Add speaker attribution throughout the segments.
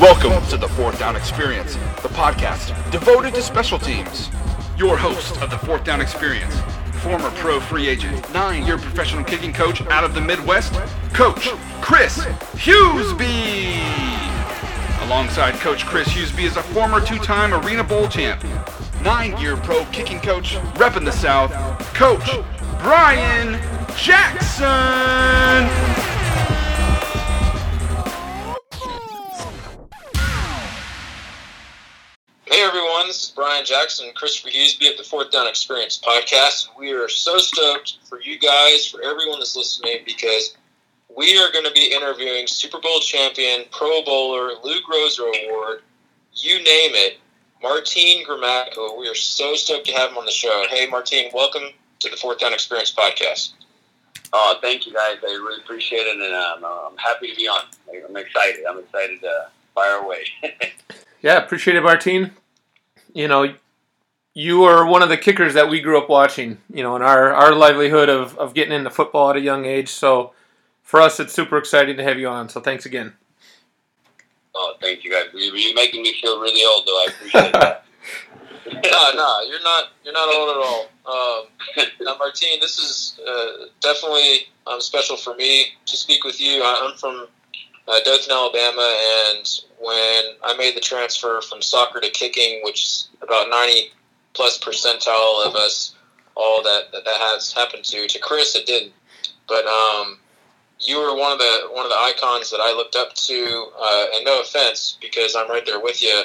Speaker 1: Welcome to the Fourth Down Experience, the podcast devoted to special teams. Your host of the Fourth Down Experience, former pro free agent, nine year professional kicking coach out of the Midwest, Coach Chris Hughesby. Alongside Coach Chris Hughesby is a former two time Arena Bowl champ, nine year pro kicking coach, repping the South, Coach Brian Jackson.
Speaker 2: Everyone, this is Brian Jackson and Christopher Hughesby at the Fourth Down Experience podcast. We are so stoked for you guys, for everyone that's listening, because we are going to be interviewing Super Bowl champion, Pro Bowler, Lou Groza Award, you name it, Martin Gramatica. We are so stoked to have him on the show. Hey Martin, welcome to the Fourth Down Experience podcast.
Speaker 3: Oh, thank you guys. I really appreciate it, and um, I'm happy to be on. I'm excited. I'm excited to fire away.
Speaker 4: Yeah, appreciate it, Martine. You know, you are one of the kickers that we grew up watching, you know, in our, our livelihood of, of getting into football at a young age. So for us, it's super exciting to have you on. So thanks again.
Speaker 3: oh, thank you guys. You- You're making me feel really old, though. I appreciate that.
Speaker 2: no, no, you're not. You're not old at all. Um, now, Martine, this is uh, definitely um, special for me to speak with you. I'm from uh, Dothan, Alabama, and when I made the transfer from soccer to kicking, which is about 90 plus percentile of us all that that, that has happened to, to Chris, it didn't. But um, you were one of the one of the icons that I looked up to, uh, and no offense, because I'm right there with you.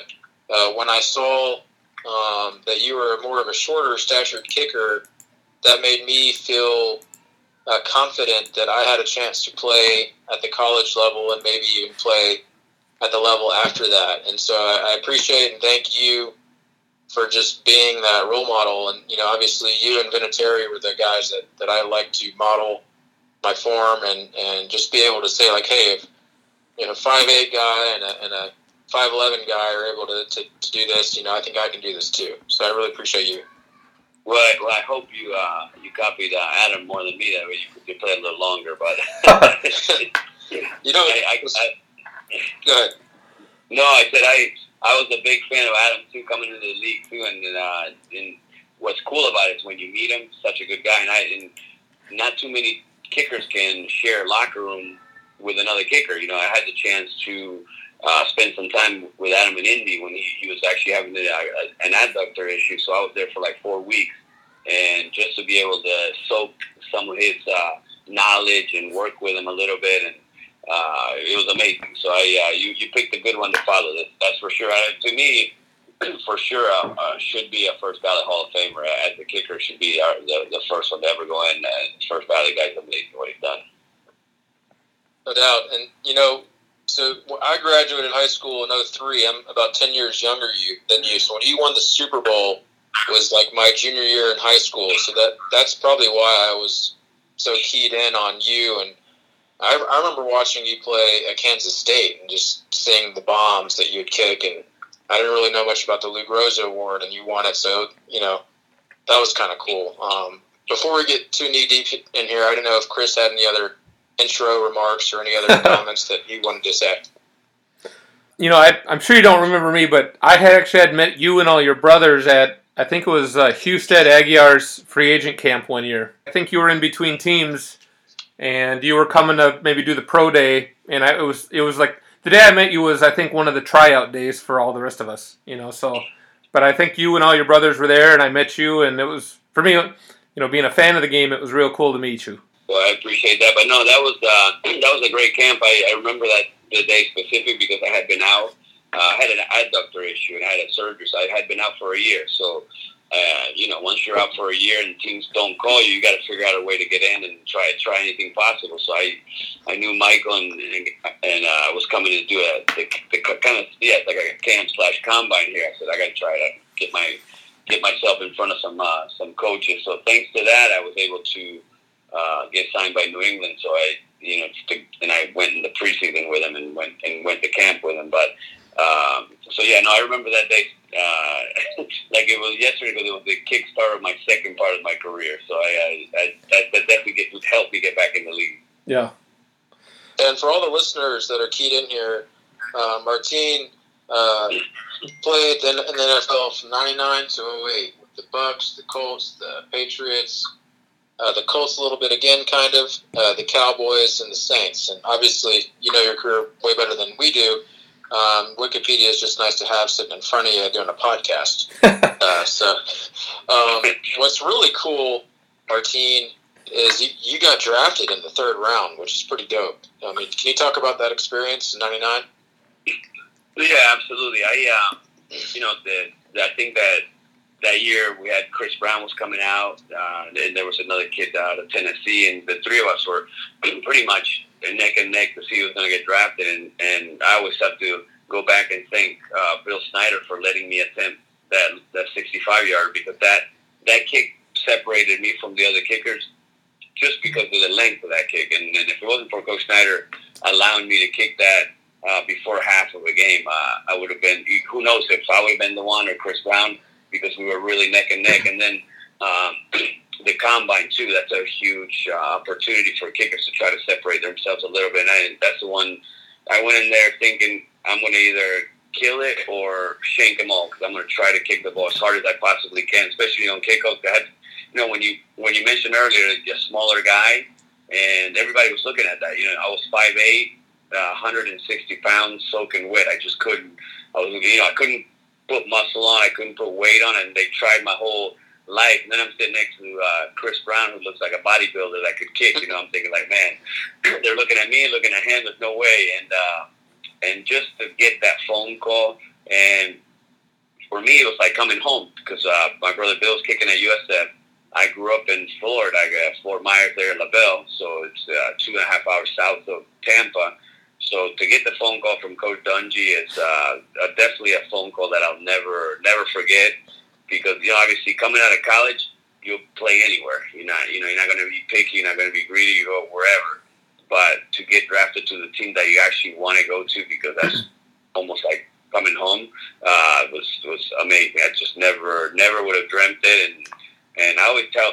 Speaker 2: Uh, when I saw um, that you were more of a shorter statured kicker, that made me feel uh, confident that I had a chance to play at the college level and maybe even play at the level after that. And so I, I appreciate and thank you for just being that role model. And, you know, obviously you and Vinatieri were the guys that, that I like to model my form and, and just be able to say, like, hey, if you know, five eight guy and a, and a five eleven guy are able to, to, to do this, you know, I think I can do this too. So I really appreciate you.
Speaker 3: well, I, well, I hope you uh, you copied uh, Adam more than me. That way you could play a little longer. But
Speaker 2: You know,
Speaker 3: I, I, I,
Speaker 2: go ahead.
Speaker 3: no, I said I I was a big fan of Adam too, coming into the league too. And uh, and what's cool about it is when you meet him, such a good guy. And I and not too many kickers can share locker room with another kicker. You know, I had the chance to uh, spend some time with Adam in Indy when he, he was actually having a, a, an adductor issue. So I was there for like four weeks, and just to be able to soak some of his uh, knowledge and work with him a little bit, and uh, it was amazing. So I, uh, you you picked a good one to follow. That, that's for sure. Uh, to me, for sure, uh, uh, should be a first ballot Hall of Famer. Uh, as the kicker, should be our, the the first one to ever go in. Uh, first ballot guy's amazing what he's done.
Speaker 2: No doubt. And, you know, so I graduated high school in 03. I'm about 10 years younger you, than you. So when you won the Super Bowl was like my junior year in high school. So that that's probably why I was so keyed in on you. And I, I remember watching you play at Kansas State and just seeing the bombs that you'd kick. And I didn't really know much about the Lou Groza Award, and you won it. So, you know, that was kind of cool. Um, before we get too knee deep in here, I don't know if Chris had any other intro remarks or any other comments that he wanted to say.
Speaker 4: You know, I, I'm sure you don't remember me, but I had actually had met you and all your brothers at, I think it was uh, Husted Aguiar's free agent camp one year. I think you were in between teams, and you were coming to maybe do the pro day, and I, it was it was like the day I met you was I think one of the tryout days for all the rest of us. You know, so but I think you and all your brothers were there, and I met you, and it was for me, you know, being a fan of the game, it was real cool to meet you.
Speaker 3: Well, I appreciate that, but no, that was uh, that was a great camp. I, I remember that the day specific because I had been out. Uh, I had an adductor issue and I had a surgery, so I had been out for a year. So, uh, you know, once you're out for a year and teams don't call you, you got to figure out a way to get in and try try anything possible. So I I knew Michael and and, and uh, was coming to do a the, the kind of yeah like a camp slash combine here. I said I got to try to get my get myself in front of some uh, some coaches. So thanks to that, I was able to uh, get signed by New England. So I, you know, to, and I went in the preseason with him and went and went to camp with him. But um, so yeah, no, I remember that day uh, like it was yesterday because it was the kickstart of my second part of my career. So I, I, I that, that definitely get, helped me get back in the league.
Speaker 4: Yeah.
Speaker 2: And and for all the listeners that are keyed in here, uh, Martine uh, played in, in the NFL from '99 to 08 with the Bucks, the Colts, the Patriots, uh, the Colts a little bit again, kind of, uh, the Cowboys, and the Saints. And obviously, you know your career way better than we do. Um, Wikipedia is just nice to have sitting in front of you doing a podcast. uh, so, um, what's really cool, Martine, is you, you got drafted in the third round, which is pretty dope. I mean, can you talk about that experience in '99?
Speaker 3: Yeah, absolutely. I, uh, you know, the, the, I think that that year we had Chris Brown was coming out, uh, and there was another kid out of Tennessee, and the three of us were pretty much neck and neck to see who was going to get drafted. And, and I always have to go back and thank uh, Bill Snyder for letting me attempt that that 65 yard because that that kick separated me from the other kickers just because of the length of that kick. And, and if it wasn't for Coach Snyder allowing me to kick that uh, before half of a game, uh, I would have been. Who knows if I would have been the one or Chris Brown because we were really neck and neck. And then um, the combine too. That's a huge uh, opportunity for kickers to try to separate themselves a little bit. And that's the one I went in there thinking I'm going to either kill it or shank them all because I'm going to try to kick the ball as hard as I possibly can, especially on kickoffs. I had, you know, when you when you mentioned earlier, a smaller guy, and everybody was looking at that. You know, I was five eight, uh, 160 pounds, soaking wet. I just couldn't. I was, you know, I couldn't put muscle on. I couldn't put weight on, and they tried my whole life. And then I'm sitting next to uh, Chris Brown, who looks like a bodybuilder that could kick. You know, I'm thinking like, man, they're looking at me, looking at him. There's no way. And uh, and just to get that phone call, and for me, it was like coming home because uh, my brother Bill's kicking at USF. I grew up in Florida, I guess, Fort Myers there, LaBelle, so it's uh, two and a half hours south of Tampa. So to get the phone call from Coach Dungy is uh, definitely a phone call that I'll never never forget because you know obviously coming out of college you'll play anywhere. You're not you know you're not going to be picky. You're not going to be greedy. You go wherever. But to get drafted to the team that you actually want to go to because that's almost like coming home uh, was was amazing. I just never never would have dreamt it, and and I always tell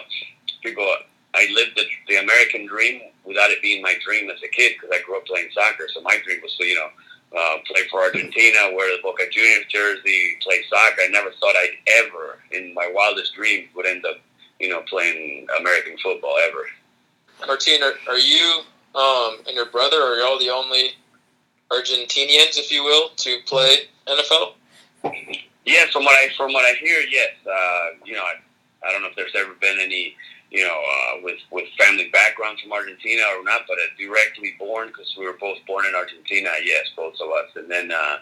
Speaker 3: people I lived the, the American dream without it being my dream as a kid because I grew up playing soccer. So my dream was to you know uh, play for Argentina, wear the Boca Juniors jersey, play soccer. I never thought I'd ever, in my wildest dreams, would end up, you know, playing American football ever.
Speaker 2: Martine, are, are you um, and your brother are y'all the only Argentinians, if you will, to play NFL?
Speaker 3: Yes, from what I from what I hear, yes. Uh, you know, I, I don't know if there's ever been any you know, uh, with with family backgrounds from Argentina or not, but uh, directly born because we were both born in Argentina. Yes, both of us. And then uh,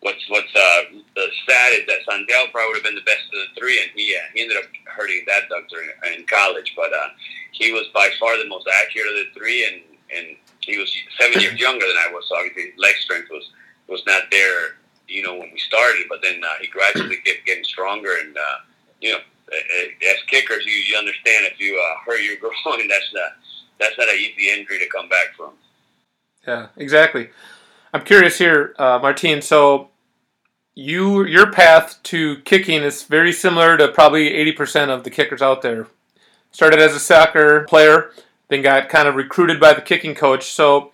Speaker 3: what's what's uh, the sad is that Santiago probably would have been the best of the three, and he uh, he ended up hurting that adductor in, in college. But uh, he was by far the most accurate of the three, and and he was seven years younger than I was, so obviously his leg strength was was not there, you know, when we started. But then uh, he gradually kept getting stronger, and uh, you know as kickers, you, you understand if you uh, hurt your groin, that's not that's not an easy injury to come back from.
Speaker 4: Yeah, exactly. I'm curious here, uh, Martine. So you your path to kicking is very similar to probably 80% of the kickers out there. Started as a soccer player, then got kind of recruited by the kicking coach. So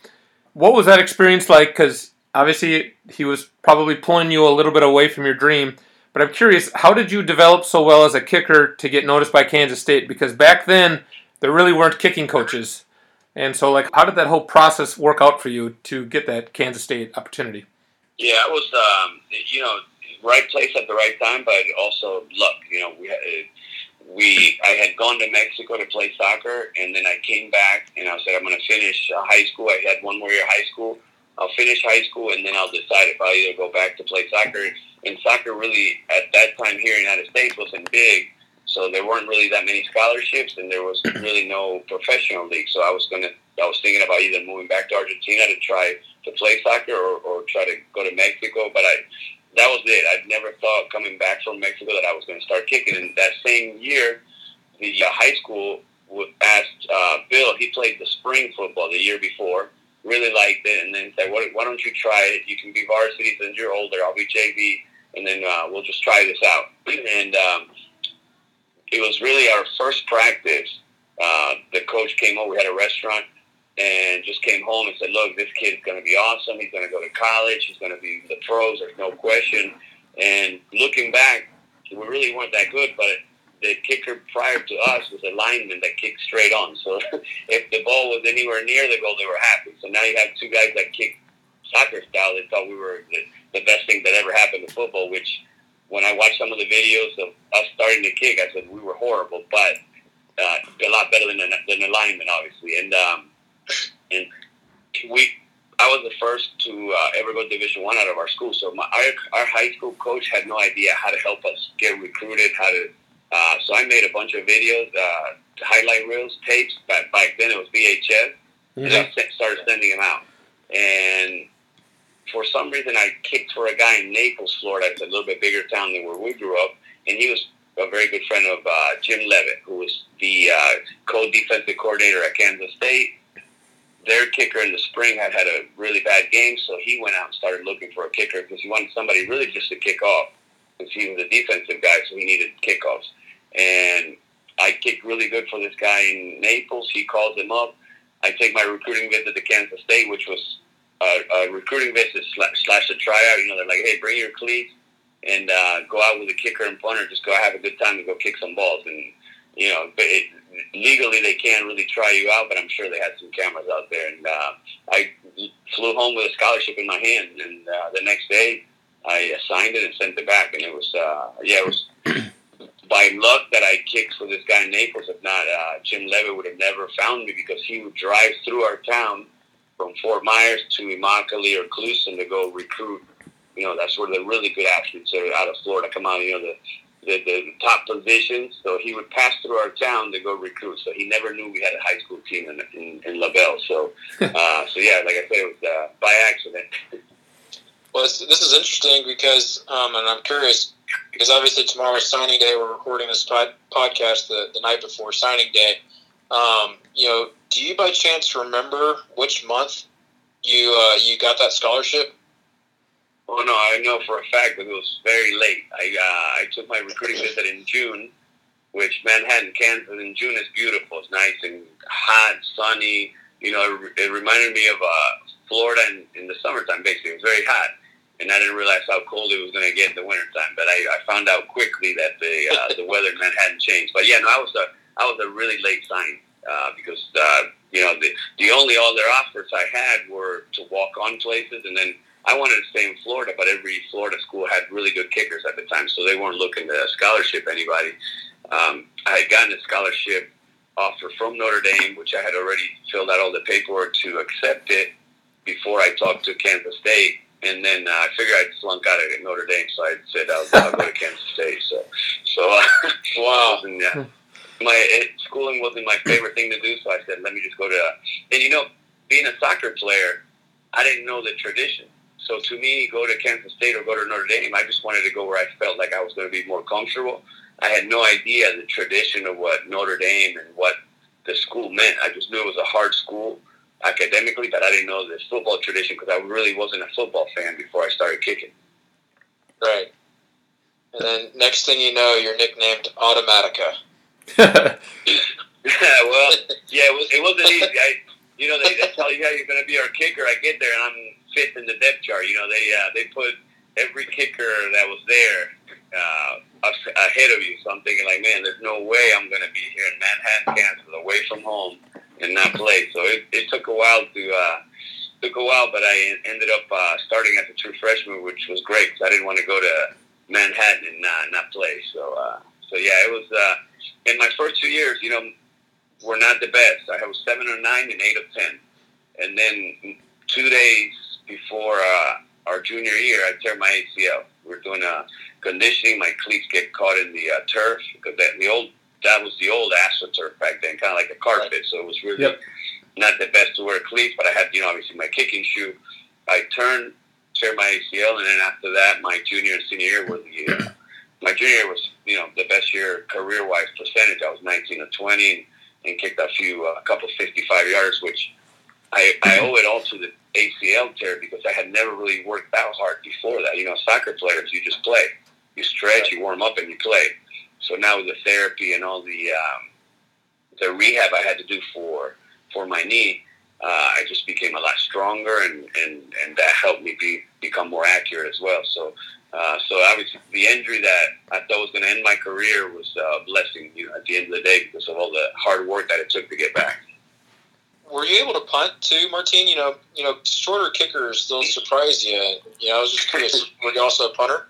Speaker 4: what was that experience like? Because obviously he was probably pulling you a little bit away from your dream. But I'm curious, how did you develop so well as a kicker to get noticed by Kansas State? Because back then, there really weren't kicking coaches. And so, like, how did that whole process work out for you to get that Kansas State opportunity?
Speaker 3: Yeah, it was, um, you know, right place at the right time, but also luck. You know, we we I had gone to Mexico to play soccer, and then I came back, and I said I'm going to finish uh, high school. I had one more year of high school. I'll finish high school, and then I'll decide if I either go back to play soccer and soccer really at that time here in the United States wasn't big, so there weren't really that many scholarships, and there was really no professional league. So I was gonna, I was thinking about either moving back to Argentina to try to play soccer or, or try to go to Mexico, but I. That was it. I'd never thought coming back from Mexico that I was going to start kicking. And that same year, the uh, high school asked uh, Bill. He played the spring football the year before, really liked it, and then said, "Why don't you try it? You can be varsity since you're older. I'll be JV." And then uh, we'll just try this out. and um, it was really our first practice. Uh, the coach came over. We had a restaurant, and just came home and said, "Look, this kid's going to be awesome. He's going to go to college. He's going to be the pros. There's no question." And looking back, we really weren't that good, but the kicker prior to us was a lineman that kicked straight on. So if the ball was anywhere near the goal, they were happy. So now you have two guys that kick soccer style. They thought we were the, the best thing that ever happened to football. Which, when I watched some of the videos of us starting to kick, I said we were horrible, but uh, a lot better than than lineman, obviously. And um, and we I was the first to uh, ever go Division One out of our school. So my, our, our high school coach had no idea how to help us get recruited, how to. Uh, so I made a bunch of videos, uh, highlight reels, tapes. Back back then it was VHS, mm-hmm. and I started sending them out. And for some reason, I kicked for a guy in Naples, Florida. It's a little bit bigger town than where we grew up, and he was a very good friend of uh, Jim Leavitt, who was the uh, co-defensive coordinator at Kansas State their kicker in the spring had had a really bad game, so he went out and started looking for a kicker because he wanted somebody really just to kick off because he was a defensive guy, so he needed kickoffs. And I kicked really good for this guy in Naples. He calls him up. I take my recruiting visit to Kansas State, which was a, a recruiting visit slash, slash a tryout. You know, they're like, hey, bring your cleats and uh, go out with a kicker and punter. Just go have a good time and go kick some balls. And you know, but it, legally they can't really try you out, but I'm sure they had some cameras out there. And uh, I flew home with a scholarship in my hand, and uh, the next day I signed it and sent it back. And it was, uh, yeah, it was by luck that I kicked for this guy in Naples. If not, uh, Jim Leavitt would have never found me because he would drive through our town from Fort Myers to Immokalee or Clewiston to go recruit. You know, that's where the really good athletes are out of Florida come out. You know, the the, the top positions. So he would pass through our town to go recruit. So he never knew we had a high school team in in, in LaBelle. So uh, so yeah, like I said, it was uh, by accident.
Speaker 2: well, this, this is interesting because, um, and I'm curious because obviously tomorrow is signing day. We're recording this pod, podcast the, the night before signing day. Um, you know, do you by chance remember which month you uh, you got that scholarship?
Speaker 3: Oh no, I know for a fact that it was very late. I uh, I took my recruiting visit in June, which Manhattan, Kansas, in June is beautiful. It's nice and hot, sunny. You know, it, it reminded me of uh, Florida in, in the summertime. Basically, it was very hot, and I didn't realize how cold it was going to get in the wintertime. But I, I found out quickly that the uh, the weather in Manhattan changed. But yeah, no, I was a I was a really late sign uh, because uh, you know the the only other offers I had were to walk on places and then I wanted to stay in Florida, but every Florida school had really good kickers at the time, so they weren't looking to scholarship anybody. Um, I had gotten a scholarship offer from Notre Dame, which I had already filled out all the paperwork to accept it before I talked to Kansas State. And then uh, I figured I'd slunk out of Notre Dame, so I said I'll, I'll go to Kansas State. So, so uh, wow, and, uh, my it, schooling wasn't my favorite thing to do, so I said, let me just go to. And you know, being a soccer player, I didn't know the tradition. So to me, go to Kansas State or go to Notre Dame, I just wanted to go where I felt like I was going to be more comfortable. I had no idea the tradition of what Notre Dame and what the school meant. I just knew it was a hard school academically, but I didn't know the football tradition because I really wasn't a football fan before I started kicking.
Speaker 2: Right. And then next thing you know, you're nicknamed Automatica.
Speaker 3: yeah, well, yeah, it, was, it wasn't easy. I, you know, they, they tell you how you're going to be our kicker. I get there and I'm fifth in the depth chart. You know, they uh, they put every kicker that was there uh, ahead of you. So I'm thinking like, man, there's no way I'm going to be here in Manhattan, Kansas, away from home and not play. So it, it took a while to uh, took a while, but I ended up uh, starting as a true freshman, which was great because I didn't want to go to Manhattan and uh, not play. So uh, so yeah, it was uh, in my first two years. You know, were not the best. I was seven or nine and eight of ten, and then two days before uh, our junior year, I tear my ACL. We're doing a conditioning. My cleats get caught in the uh, turf because that, the old that was the old AstroTurf back then, kind of like a carpet. So it was really yep. not the best to wear cleats. But I had, you know, obviously my kicking shoe. I turned, tear my ACL, and then after that, my junior and senior year was the uh, my junior year was, you know, the best year career wise percentage. I was 19 or 20 and, and kicked a few, uh, a couple 55 yards, which I, I owe it all to the ACL tear because I had never really worked out hard before that. You know, soccer players, you just play. You stretch, you warm up, and you play. So now with the therapy and all the um, the rehab I had to do for for my knee, uh, I just became a lot stronger, and, and, and that helped me be become more accurate as well. So. Uh, so obviously, the injury that I thought was going to end my career was a blessing, you know, at the end of the day because of all the hard work that it took to get back
Speaker 2: were you able to punt too, Martin? You know, you know, shorter kickers don't surprise you. You know, I was just curious. were you also a punter?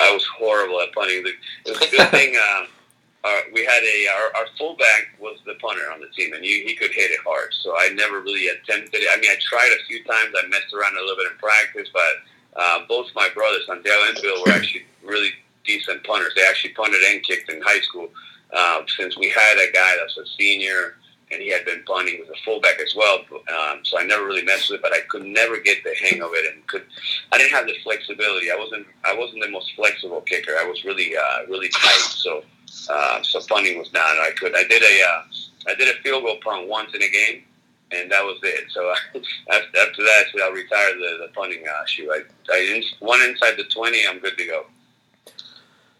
Speaker 3: I was horrible at punting. It was the good thing, uh, uh, we had a our, our fullback was the punter on the team, and he, he could hit it hard. So I never really attempted it. I mean, I tried a few times. I messed around a little bit in practice, but uh, both my brothers, Santiago and Bill, were actually really decent punters. They actually punted and kicked in high school. Uh, since we had a guy that's a senior and he had been punting as a fullback as well. Um, so I never really messed with it, but I could never get the hang of it, and could I didn't have the flexibility. I wasn't I wasn't the most flexible kicker. I was really uh, really tight. So uh, so punting was not. I could I did a uh, I did a field goal punt once in a game. And that was it. So after, after that, I said I'll retire the, the punting uh, shoe. I, I one inside the twenty, I'm good to go.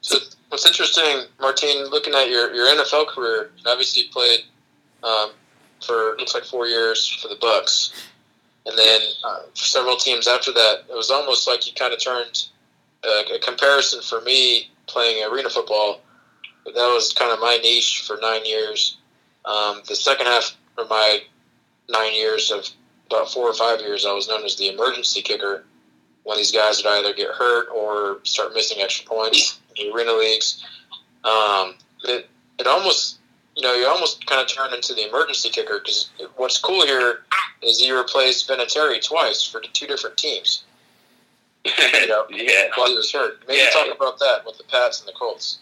Speaker 2: So what's interesting, Martin, looking at your, your NFL career, obviously you played um, for looks like four years for the Bucks, and then uh, several teams after that. It was almost like you kind of turned uh, a comparison for me playing arena football. But that was kind of my niche for nine years. Um, the second half of my nine years of about four or five years, I was known as the emergency kicker when these guys would either get hurt or start missing extra points in the arena leagues. Um, it, it almost you know, you almost kind of turn into the emergency kicker because what's cool here is you replaced Vinatieri twice for two different teams.
Speaker 3: You know, yeah.
Speaker 2: While he was hurt. Maybe yeah. talk about that with the Pats and the Colts.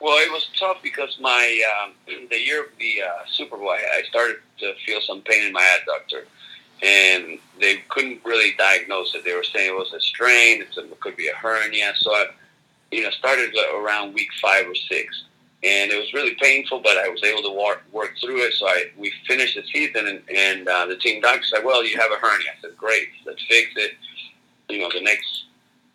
Speaker 3: Well, it was tough because my um, the year of the uh, Super Bowl, I started to feel some pain in my adductor, and they couldn't really diagnose it. They were saying it was a strain, it could be a hernia. So I, you know, started around week five or six and it was really painful, but I was able to work, work through it. So I we finished the season, and, and uh, the team doctor said, "Well, you have a hernia." I said, "Great, let's fix it." You know, the next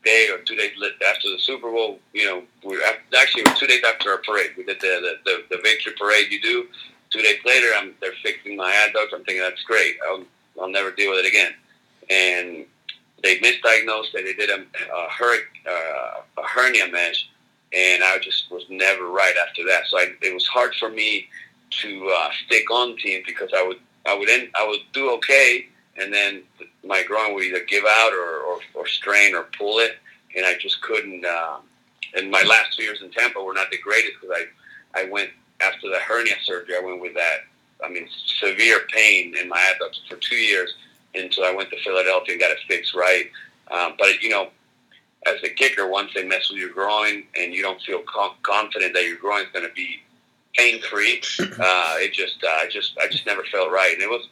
Speaker 3: day or two days after the Super Bowl, you know, we actually two days after our parade. We did the the, the, the victory parade you do. Two days later, I'm they're fixing my adduct. I'm thinking that's great. I'll I'll never deal with it again. And they misdiagnosed it. They did a, a, her, uh, a hernia mesh and I just was never right after that. So I, it was hard for me to uh, stick on team because I would I would end, I would do okay, and then my groin would either give out or, or, or strain or pull it, and I just couldn't. Uh, and my last two years in Tampa were not the greatest because I I went after the hernia surgery. I went with that. I mean, severe pain in my abdomen for two years until I went to Philadelphia and got it fixed right. Um, but you know, as a kicker, once they mess with your groin and you don't feel com- confident that your groin is going to be pain free, uh, it just, uh, I just, I just never felt right. And it was,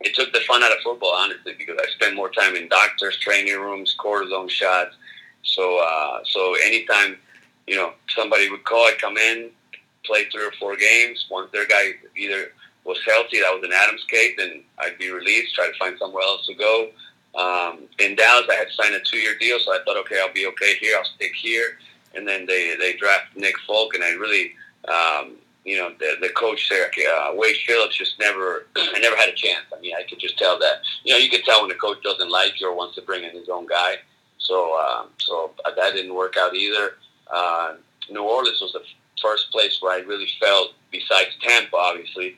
Speaker 3: it took the fun out of football, honestly, because I spent more time in doctors' training rooms, cortisone shots. So, uh, so anytime, you know, somebody would call, I'd come in, play three or four games. Once their guy either was healthy, that was an Adams case, then I'd be released, try to find somewhere else to go um, in Dallas, I had signed a two-year deal, so I thought, okay, I'll be okay here. I'll stick here. And then they they draft Nick Folk, and I really, um, you know, the, the coach there, uh, Wade Phillips, just never, I never had a chance. I mean, I could just tell that. You know, you could tell when the coach doesn't like you or wants to bring in his own guy. So, um, so that didn't work out either. Uh, New Orleans was the first place where I really felt, besides Tampa, obviously,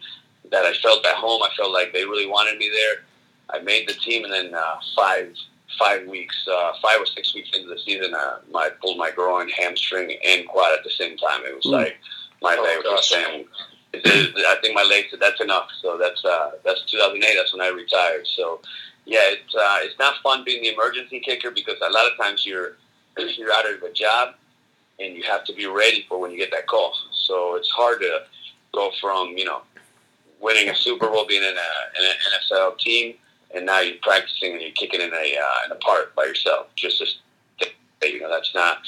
Speaker 3: that I felt at home. I felt like they really wanted me there. I made the team, and then uh, five five weeks, uh, five or six weeks into the season, uh, I pulled my groin, hamstring, and quad at the same time. It was mm. like my oh, leg was saying. I think my leg said that's enough. So that's uh, that's 2008. That's when I retired. So yeah, it's uh, it's not fun being the emergency kicker because a lot of times you're you're out of a job and you have to be ready for when you get that call. So it's hard to go from you know winning a Super Bowl, being in, a, in an NFL team and now you're practicing and you're kicking in a uh, in a park by yourself. Just to you know that's not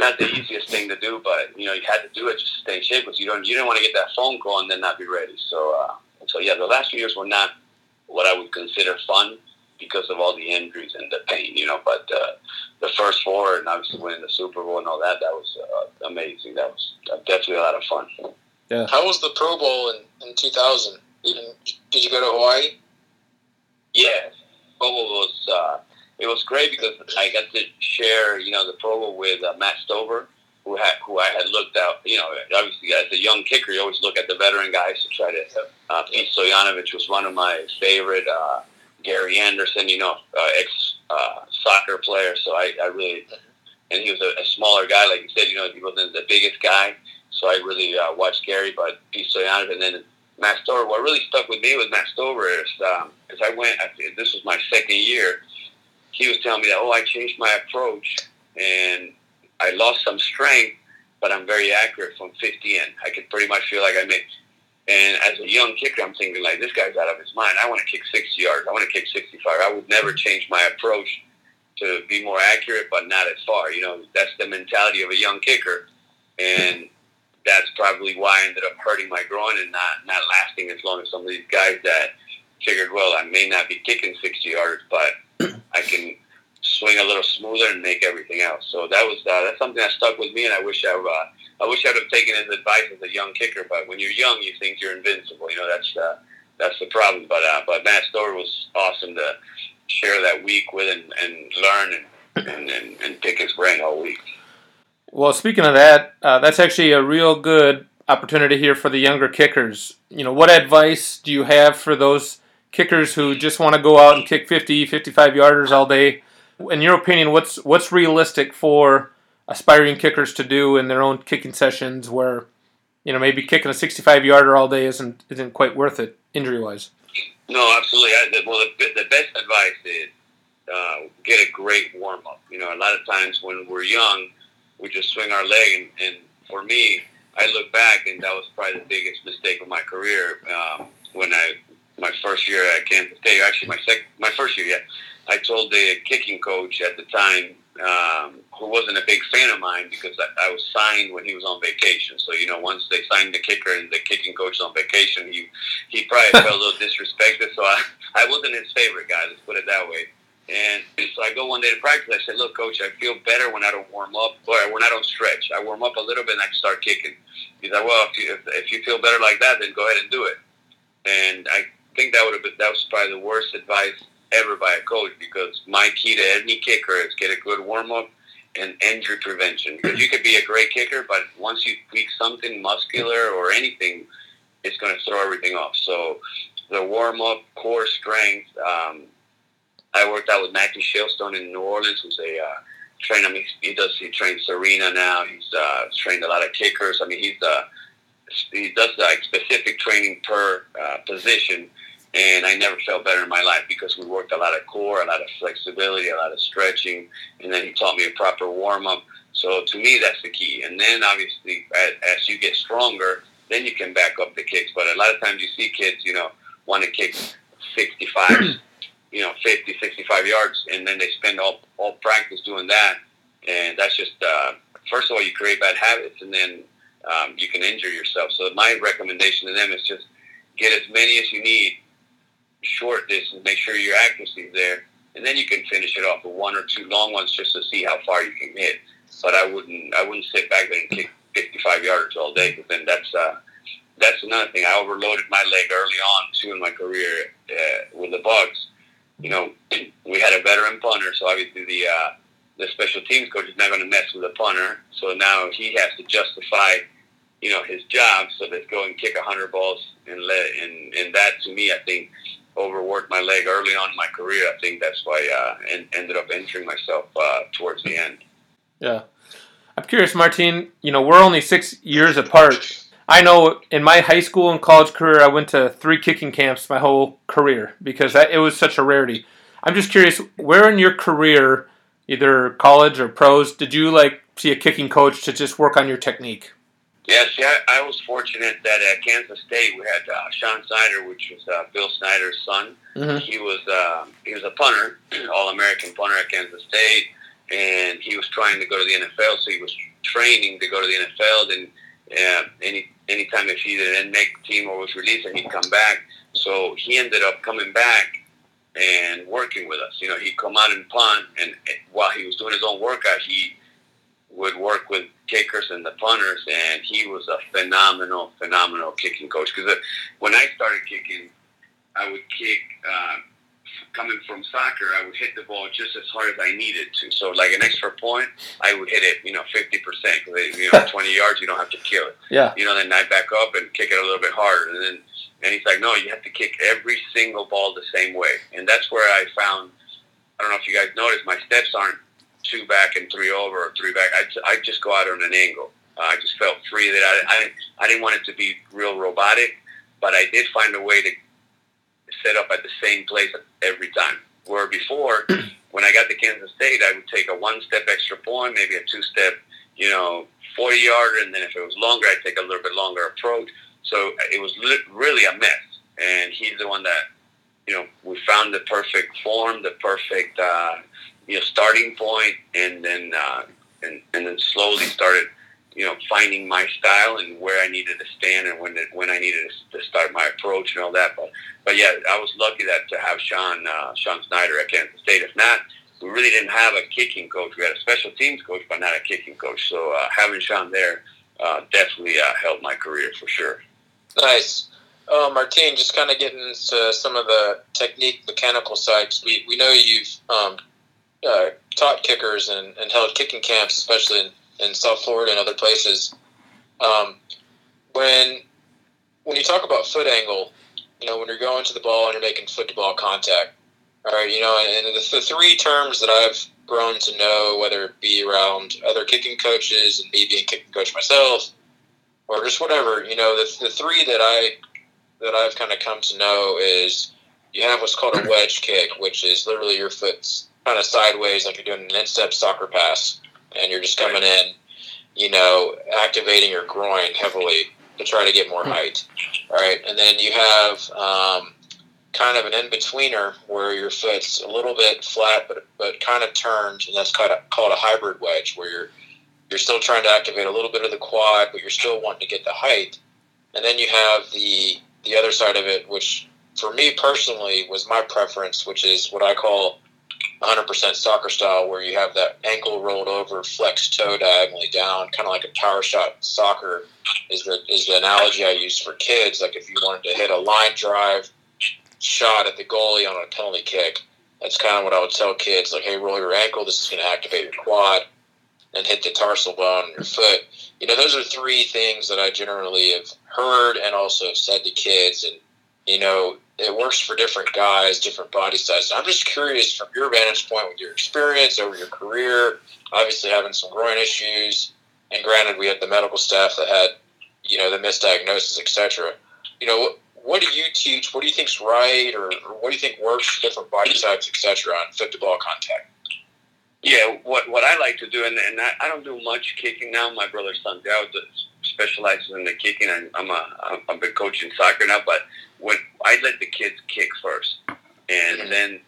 Speaker 3: not the easiest thing to do, but you know you had to do it just to stay in shape because you don't you didn't want to get that phone call and then not be ready. So uh, so yeah, the last few years were not what I would consider fun because of all the injuries and the pain, you know. But uh, the first four and obviously winning the Super Bowl and all that, that was uh, amazing. That was definitely a lot of fun.
Speaker 2: Yeah. How was the Pro Bowl in, in 2000? Did you go to Hawaii?
Speaker 3: Yeah, Pro Bowl was uh, it was great because I got to share you know the Pro Bowl with uh, Matt Stover, who had who I had looked out. You know, obviously as a young kicker, you always look at the veteran guys to try to. Uh, Pete Stoyanovich was one of my favorite. Uh, Gary Anderson, you know, uh, ex uh, soccer player. So I, I really, and he was a, a smaller guy, like you said. You know, he wasn't the biggest guy. So I really uh, watched Gary, but Pete Stoyanovich, and then Matt Stover. What really stuck with me with Matt Stover is because um, I went. I, this was my second year. He was telling me that oh, I changed my approach and I lost some strength, but I'm very accurate from 50 in. I could pretty much feel like I made. And as a young kicker, I'm thinking like this guy's out of his mind. I want to kick 60 yards. I want to kick 65. I would never change my approach to be more accurate, but not as far. You know, that's the mentality of a young kicker, and that's probably why I ended up hurting my groin and not not lasting as long as some of these guys that figured, well, I may not be kicking 60 yards, but I can swing a little smoother and make everything else. So that was uh, that's something that stuck with me, and I wish I uh, I wish I'd have taken his advice as a young kicker. But when you're young, you think you're invincible. You know that's uh, that's the problem. But uh, but Matt Stover was awesome to share that week with and, and learn and, and, and, and pick his brain all week.
Speaker 4: Well, speaking of that, uh, that's actually a real good opportunity here for the younger kickers. You know, what advice do you have for those kickers who just want to go out and kick 50, 55 yarders all day? In your opinion, what's what's realistic for aspiring kickers to do in their own kicking sessions where you know maybe kicking a 65 yarder all day isn't isn't quite worth it injury wise?
Speaker 3: No, absolutely. I, well, the, the best advice is uh, get a great warm up. You know, a lot of times when we're young we just swing our leg. And, and for me, I look back, and that was probably the biggest mistake of my career. Um, when I my first year at Kansas State, actually my second, my first year, yeah, I told the kicking coach at the time, um, who wasn't a big fan of mine because I, I was signed when he was on vacation. So you know, once they signed the kicker and the kicking coach was on vacation, he he probably felt a little disrespected. So I I wasn't his favorite guy. Let's put it that way. And so I go one day to practice. I said, "Look, coach, I feel better when I don't warm up, or when I don't stretch. I warm up a little bit and I start kicking." He's like, "Well, if you, if, if you feel better like that, then go ahead and do it." And I think that would have been that was probably the worst advice ever by a coach because my key to any kicker is get a good warm up and injury prevention. Because you could be a great kicker, but once you tweak something muscular or anything, it's going to throw everything off. So the warm up, core strength. Um, I worked out with Matthew Shilstone in New Orleans, who's a uh, trainer. I mean, he does he trains Serena now. He's uh, trained a lot of kickers. I mean, he's uh, he does like specific training per uh, position. And I never felt better in my life because we worked a lot of core, a lot of flexibility, a lot of stretching, and then he taught me a proper warm up. So to me, that's the key. And then obviously, as, you get stronger, then you can back up the kicks. But a lot of times you see kids, you know, want to kick 65 you know, 50, 65 yards, and then they spend all, all practice doing that. And that's just, uh, first of all, you create bad habits, and then um, you can injure yourself. So my recommendation to them is just get as many as you need, short distance, make sure your accuracy is there, and then you can finish it off with one or two long ones just to see how far you can hit. But I wouldn't, I wouldn't sit back there and kick 55 yards all day because then that's, uh, that's another thing. I overloaded my leg early on too in my career uh, with the Bucks you know, we had a veteran punter, so obviously the uh, the special teams coach is not going to mess with the punter. So now he has to justify, you know, his job. So let's go and kick a hundred balls and let and and that to me, I think overworked my leg early on in my career. I think that's why uh, and ended up injuring myself uh, towards the end.
Speaker 4: Yeah, I'm curious, Martin. You know, we're only six years apart. I know in my high school and college career, I went to three kicking camps my whole career because that, it was such a rarity. I'm just curious, where in your career, either college or pros, did you like see a kicking coach to just work on your technique?
Speaker 3: Yeah, I, was fortunate that at Kansas State we had uh, Sean Snyder, which was uh, Bill Snyder's son. Mm-hmm. He was uh, he was a punter, All American punter at Kansas State, and he was trying to go to the NFL. So he was training to go to the NFL. And uh, any anytime if he didn't make the team or was released, and he'd come back. So he ended up coming back and working with us. You know, he'd come out and punt, and while he was doing his own workout, he would work with kickers and the punters, and he was a phenomenal, phenomenal kicking coach. Because when I started kicking, I would kick. Uh, coming from soccer, I would hit the ball just as hard as I needed to. So, like an extra point, I would hit it, you know, 50%. Because, you know, 20 yards, you don't have to kill it.
Speaker 4: Yeah.
Speaker 3: You know, then I back up and kick it a little bit harder. And then, and he's like, no, you have to kick every single ball the same way. And that's where I found, I don't know if you guys noticed, my steps aren't two back and three over or three back. I, I just go out on an angle. Uh, I just felt free that I, I, I didn't want it to be real robotic, but I did find a way to set up at the same place every time. Where before, when I got to Kansas State, I would take a one step extra point, maybe a two step, you know, 40 yarder, and then if it was longer, I'd take a little bit longer approach. So it was li- really a mess. And he's the one that, you know, we found the perfect form, the perfect, uh, you know, starting point, and then uh, and and then slowly started you know, finding my style and where I needed to stand and when it, when I needed to start my approach and all that. But but yeah, I was lucky that to have Sean uh, Sean Snyder at Kansas State. If not, we really didn't have a kicking coach. We had a special teams coach, but not a kicking coach. So uh, having Sean there uh, definitely uh, helped my career for sure.
Speaker 2: Nice. Uh, Martin, just kind of getting into some of the technique, mechanical sides. We, we know you've um, uh, taught kickers and, and held kicking camps, especially in in South Florida and other places. Um, when when you talk about foot angle, you know when you're going to the ball and you're making foot to ball contact, all right, you know, and the, the three terms that I've grown to know, whether it be around other kicking coaches and me being kicking coach myself, or just whatever, you know, the, the three that I that I've kind of come to know is you have what's called a wedge kick, which is literally your foot's kind of sideways, like you're doing an instep soccer pass and you're just coming in, you know, activating your groin heavily to try to get more hmm. height. All right, and then you have um, kind of an in betweener where your foot's a little bit flat, but but kind of turned, and that's kind of called a hybrid wedge, where you're you're still trying to activate a little bit of the quad, but you're still wanting to get the height. And then you have the the other side of it, which for me personally was my preference, which is what I call 100% soccer style where you have that ankle rolled over, flex toe diagonally down, kind of like a power shot soccer is the is the analogy I use for kids. Like if you wanted to hit a line drive shot at the goalie on a penalty kick, that's kind of what I would tell kids. Like, hey, roll your ankle. This is going to activate your quad and hit the tarsal bone in your foot. You know, those are three things that I generally have heard and also said to kids. And you know, it works for different guys, different body sizes. I'm just curious from your vantage point with your experience over your career, obviously having some groin issues, and granted, we had the medical staff that had, you know, the misdiagnosis, etc. You know, what, do you teach? What do you think's right, or, or what do you think works for different body types, etc. on fit to ball contact?
Speaker 3: Yeah, what what I like to do, and, and I, I don't do much kicking now. My brother Santiago specializes in the kicking, and I'm a I've been coaching soccer now, but when I let the kids kick first, and mm-hmm. then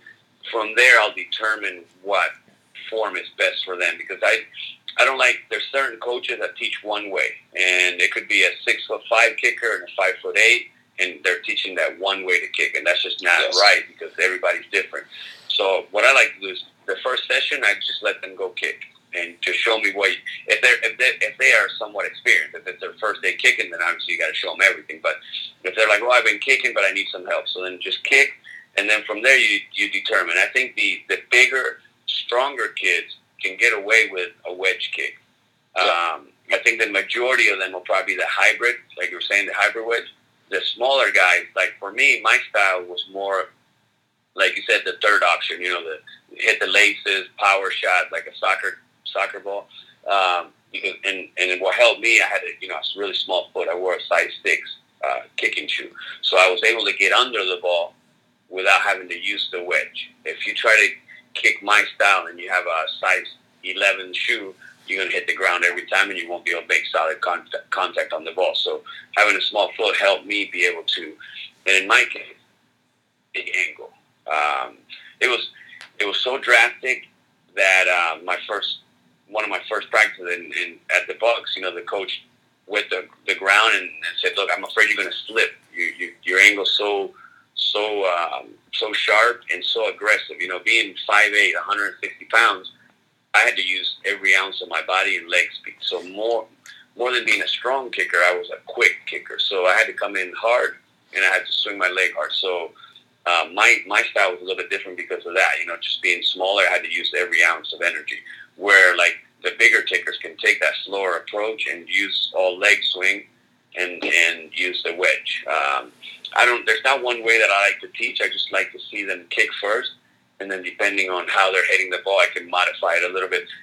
Speaker 3: from there I'll determine what form is best for them because I I don't like there's certain coaches that teach one way, and it could be a six foot five kicker and a five foot eight, and they're teaching that one way to kick, and that's just not yes. right because everybody's different. So what I like to do is the first session I just let them go kick and to show me what if they're if they if they are somewhat experienced, if it's their first day kicking, then obviously you got to show them everything. But if they're like, well, I've been kicking, but I need some help, so then just kick, and then from there you you determine. I think the the bigger, stronger kids can get away with a wedge kick. Yeah. Um, I think the majority of them will probably be the hybrid, like you were saying, the hybrid wedge. The smaller guys, like for me, my style was more, like you said, the third option. You know, the hit the laces, power shot, like a soccer soccer ball. Um, because, and and what helped me, I had a you know a really small foot. I wore a size six uh, kicking shoe, so I was able to get under the ball without having to use the wedge. If you try to kick my style and you have a size eleven shoe, you're going to hit the ground every time, and you won't be able to make solid contact, contact on the ball. So having a small foot helped me be able to, and in my case, big angle. Um, it was it was so drastic that uh, my first one of my first practices in, in, at the Bucks, you know, the coach went the, the ground and, and said, "Look, I'm afraid you're going to slip. You, you, your angle's so so um, so sharp and so aggressive. You know, being 5'8", 160 pounds, I had to use every ounce of my body and leg speed. So more more than being a strong kicker, I was a quick kicker. So I had to come in hard and I had to swing my leg hard. So uh, my my style was a little bit different because of that. You know, just being smaller, I had to use every ounce of energy. Where like the bigger kickers can take that slower approach and use all leg swing and and use the wedge. Um, I don't. There's not one way that I like to teach. I just like to see them kick first, and then depending on how they're hitting the ball, I can modify it a little bit.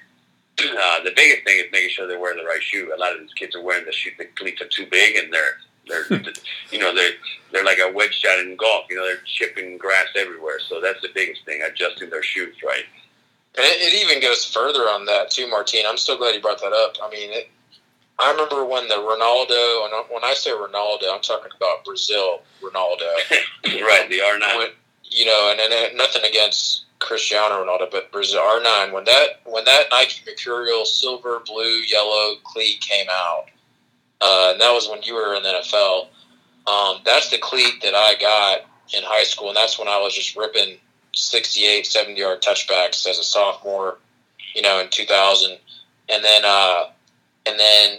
Speaker 3: Uh, the biggest thing is making sure they're wearing the right shoe. A lot of these kids are wearing the shoe. The cleats are too big, and they're they're you know they're they're like a wedge shot in golf. You know they're chipping grass everywhere. So that's the biggest thing: adjusting their shoes right.
Speaker 2: And it, it even goes further on that too, Martine. I'm so glad you brought that up. I mean, it, I remember when the Ronaldo, and when I say Ronaldo, I'm talking about Brazil Ronaldo.
Speaker 3: right, the R9.
Speaker 2: When, you know, and, and nothing against Cristiano Ronaldo, but Brazil R9. When that when that Nike Mercurial silver, blue, yellow cleat came out, uh, and that was when you were in the NFL. Um, that's the cleat that I got in high school, and that's when I was just ripping 68, 70 yard touchbacks as a sophomore, you know, in 2000. And then, uh, and then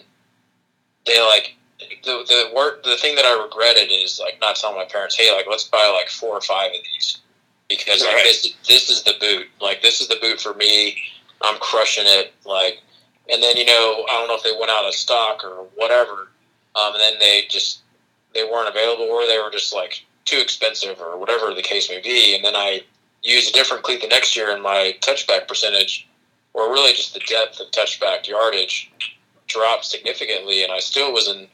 Speaker 2: they like, the, the work, the thing that I regretted is like not telling my parents, hey, like, let's buy like four or five of these because like, right. this, this is the boot. Like, this is the boot for me. I'm crushing it. Like, and then, you know, I don't know if they went out of stock or whatever. Um, and then they just, they weren't available or they were just like too expensive or whatever the case may be. And then I use a different cleat the next year and my touchback percentage, or really just the depth of touchback yardage, dropped significantly. And I still was in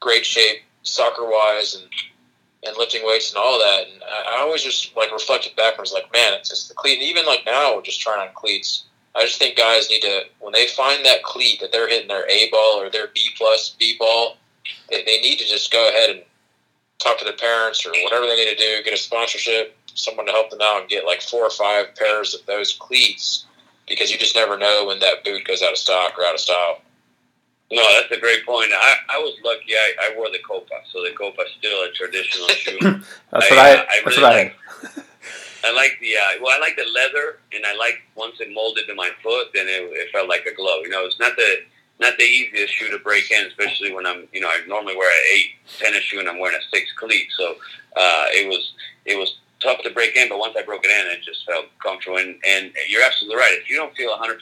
Speaker 2: great shape soccer wise and and lifting weights and all that. And I, always just like reflected backwards, like, man, it's just the cleat. And even like now, just trying on cleats. I just think guys need to when they find that cleat that they're hitting their A ball or their B plus B ball, they, they need to just go ahead and talk to their parents or whatever they need to do, get a sponsorship, someone to help them out and get like four or five pairs of those cleats because you just never know when that boot goes out of stock or out of style.
Speaker 3: No, that's a great point. I, I was lucky. I, I wore the Copa, so the Copa is still a traditional shoe.
Speaker 4: that's I, what I. Uh, I that's really what I
Speaker 3: like, I like the uh, well. I like the leather, and I like once it molded to my foot, then it, it felt like a glove. You know, it's not the not the easiest shoe to break in, especially when I'm, you know, I normally wear an eight tennis shoe and I'm wearing a six cleat. So uh, it was it was tough to break in, but once I broke it in, it just felt comfortable. And, and you're absolutely right. If you don't feel 100%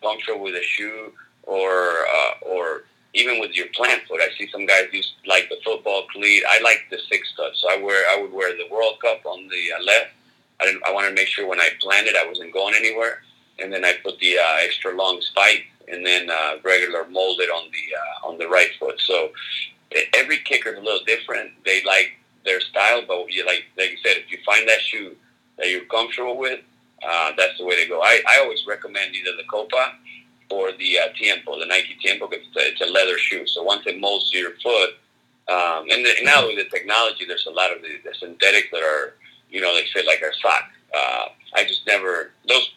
Speaker 3: comfortable with a shoe or uh, or even with your plant foot, I see some guys use like the football cleat. I like the six touch, so I wear I would wear the World Cup on the uh, left. I didn't. I wanted to make sure when I planted, I wasn't going anywhere. And then I put the uh, extra long spike, and then uh, regular molded on the uh, on the right foot. So every kicker is a little different. They like their style. But you like like you said, if you find that shoe that you're comfortable with, uh, that's the way to go. I, I always recommend either the Copa or the uh, Tiempo, the Nike Tiempo, because it's a, it's a leather shoe. So once it molds to your foot, um, and, the, and now with the technology, there's a lot of the, the synthetics that are, you know, they fit like a sock. Uh, I just never those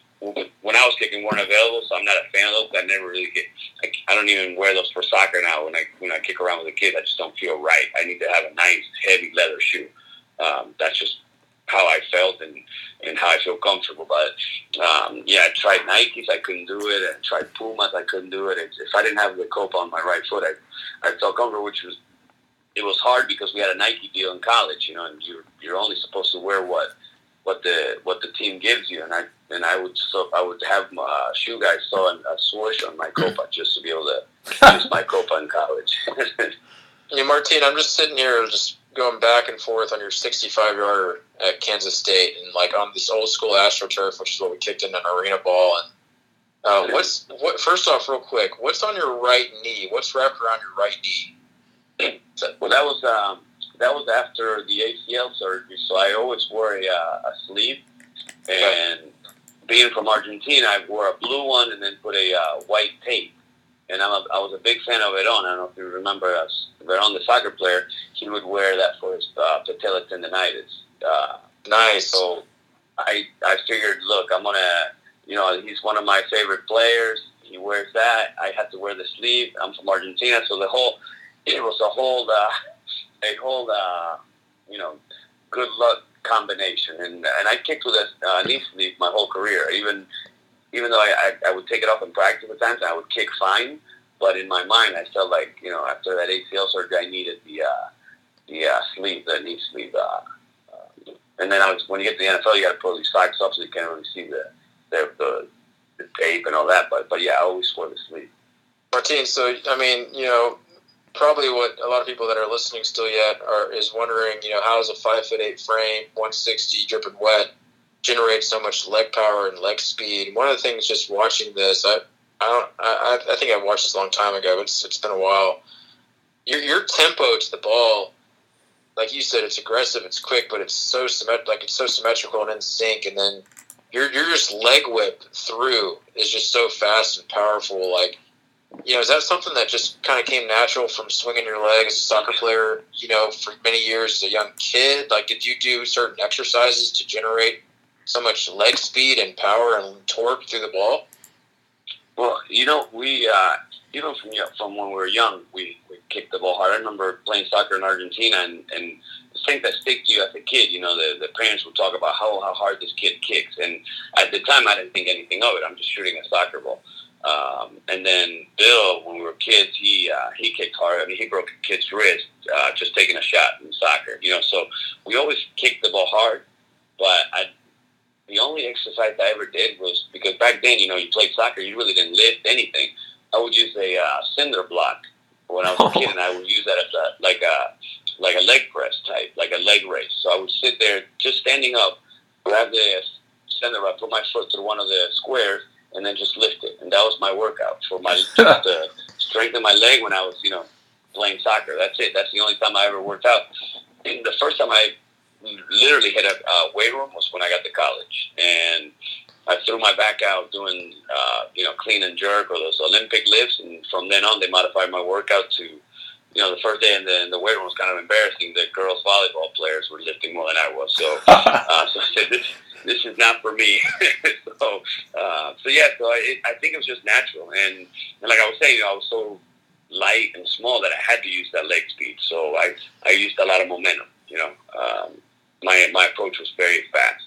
Speaker 3: when I was kicking weren't available, so I'm not a fan of those. I never really get. I, I don't even wear those for soccer now. When I when I kick around with the kids, I just don't feel right. I need to have a nice heavy leather shoe. Um, that's just how I felt and, and how I feel comfortable. But um, yeah, I tried Nikes, I couldn't do it. I tried Pumas, I couldn't do it. If I didn't have the Copa on my right foot, I I felt comfortable, which was it was hard because we had a Nike deal in college, you know, and you're you're only supposed to wear what what the what the team gives you, and I and I would so I would have my uh, shoe guys sew a swoosh on my copa just to be able to use my copa in college.
Speaker 2: yeah, Martine, I'm just sitting here just going back and forth on your 65 yarder at Kansas State and like on this old school AstroTurf, which is what we kicked in an arena ball. And uh, what's what? First off, real quick, what's on your right knee? What's wrapped around your right knee?
Speaker 3: Well, that was um, that was after the ACL surgery, so I always wore a, uh, a sleeve. And being from Argentina, I wore a blue one and then put a uh, white tape. And I'm a, I was a big fan of Veron. I don't know if you remember us. Veron, the soccer player, he would wear that for his uh, patella tendonitis. Uh,
Speaker 2: nice.
Speaker 3: So I I figured, look, I'm gonna, you know, he's one of my favorite players. He wears that. I had to wear the sleeve. I'm from Argentina, so the whole it was a whole uh, a whole uh, you know good luck combination. And and I kicked with a uh, knee sleeve my whole career. Even even though I, I, I would take it off in practice at times, I would kick fine. But in my mind, I felt like you know after that ACL surgery, I needed the uh, the uh, sleeve, the knee sleeve. Uh, uh, And then I was when you get to the NFL, you got to pull these socks up so you can't really see the the, the, the tape and all that. But but yeah, I always wore the sleeve.
Speaker 2: Martin, so I mean, you know, probably what a lot of people that are listening still yet are is wondering, you know, how does a five foot eight frame, one sixty dripping wet, generate so much leg power and leg speed? One of the things, just watching this, I I don't, I, I think I watched this a long time ago. But it's it's been a while. Your your tempo to the ball, like you said, it's aggressive, it's quick, but it's so symmet- like it's so symmetrical and in sync, and then your your just leg whip through is just so fast and powerful, like you know, is that something that just kind of came natural from swinging your leg as a soccer player, you know, for many years as a young kid? Like, did you do certain exercises to generate so much leg speed and power and torque through the ball?
Speaker 3: Well, you know, we, uh, even from, you know, from when we were young, we, we kicked the ball hard. I remember playing soccer in Argentina and, and the thing that stick to you as a kid, you know, the, the parents would talk about how, how hard this kid kicks. And at the time, I didn't think anything of it. I'm just shooting a soccer ball. Um, and then Bill, when we were kids, he uh, he kicked hard. I mean, he broke a kid's wrist uh, just taking a shot in soccer. You know, so we always kicked the ball hard. But I, the only exercise I ever did was because back then, you know, you played soccer, you really didn't lift anything. I would use a uh, cinder block when I was a kid, and I would use that as a like a like a leg press type, like a leg raise. So I would sit there just standing up, grab the cinder block, put my foot through one of the squares and then just lift it. And that was my workout for my to strengthen my leg when I was, you know, playing soccer. That's it. That's the only time I ever worked out. And the first time I literally hit a uh, weight room was when I got to college, and I threw my back out doing, uh, you know, clean and jerk or those Olympic lifts. And from then on, they modified my workout to, you know, the first day in the, in the weight room was kind of embarrassing. The girls volleyball players were lifting more than I was. So, uh, so I said, this, this is not for me. so, uh, so yeah, so I, I think it was just natural. And, and like I was saying, you know, I was so light and small that I had to use that leg speed. So I, I used a lot of momentum, you know. Um, my, my approach was very fast.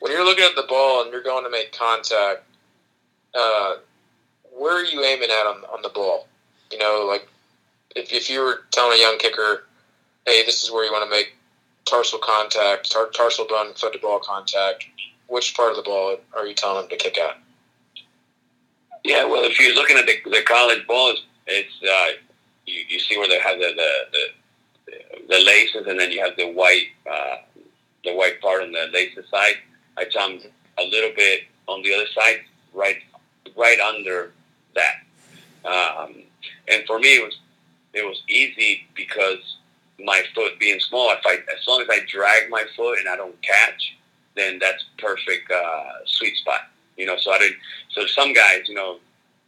Speaker 2: When you're looking at the ball and you're going to make contact, uh, where are you aiming at on, on the ball? You know, like if, if you were telling a young kicker, hey, this is where you want to make tarsal contact, tar- tarsal bone foot to ball contact, which part of the ball are you telling them to kick at?
Speaker 3: Yeah, well, if you're looking at the, the college balls, it's uh, you, you see where they have the the, the the laces, and then you have the white uh, the white part on the laces side. I tell them a little bit on the other side, right right under that. Um, and for me, it was it was easy because my foot being small, if I as long as I drag my foot and I don't catch, then that's perfect uh, sweet spot. You know, so I didn't. So some guys, you know,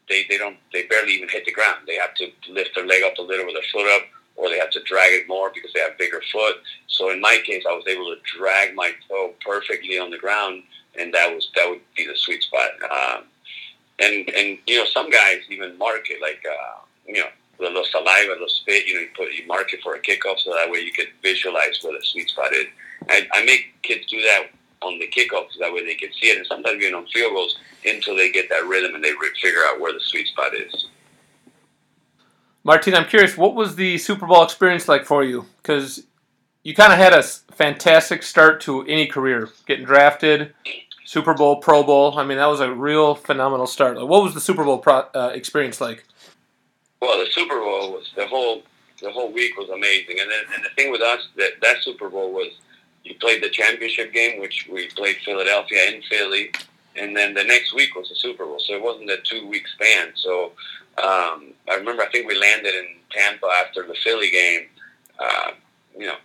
Speaker 3: they they don't they barely even hit the ground. They have to lift their leg up a little with their foot up, or they have to drag it more because they have bigger foot. So in my case, I was able to drag my toe perfectly on the ground, and that was that would be the sweet spot. Um, and and you know, some guys even mark it like uh, you know the little saliva, the spit, you know, you put you mark it for a kickoff so that way you can visualize where the sweet spot is. I, I make kids do that on the kickoff so that way they can see it. And sometimes even on field goals until they get that rhythm and they figure out where the sweet spot is.
Speaker 4: Martin, I'm curious, what was the Super Bowl experience like for you? Because you kind of had a fantastic start to any career, getting drafted, Super Bowl, Pro Bowl. I mean, that was a real phenomenal start. What was the Super Bowl pro- uh, experience like?
Speaker 3: Well, the Super Bowl was the whole the whole week was amazing, and then and the thing with us that that Super Bowl was you played the championship game, which we played Philadelphia in Philly, and then the next week was the Super Bowl. So it wasn't a two week span. So um, I remember I think we landed in Tampa after the Philly game, uh, you know,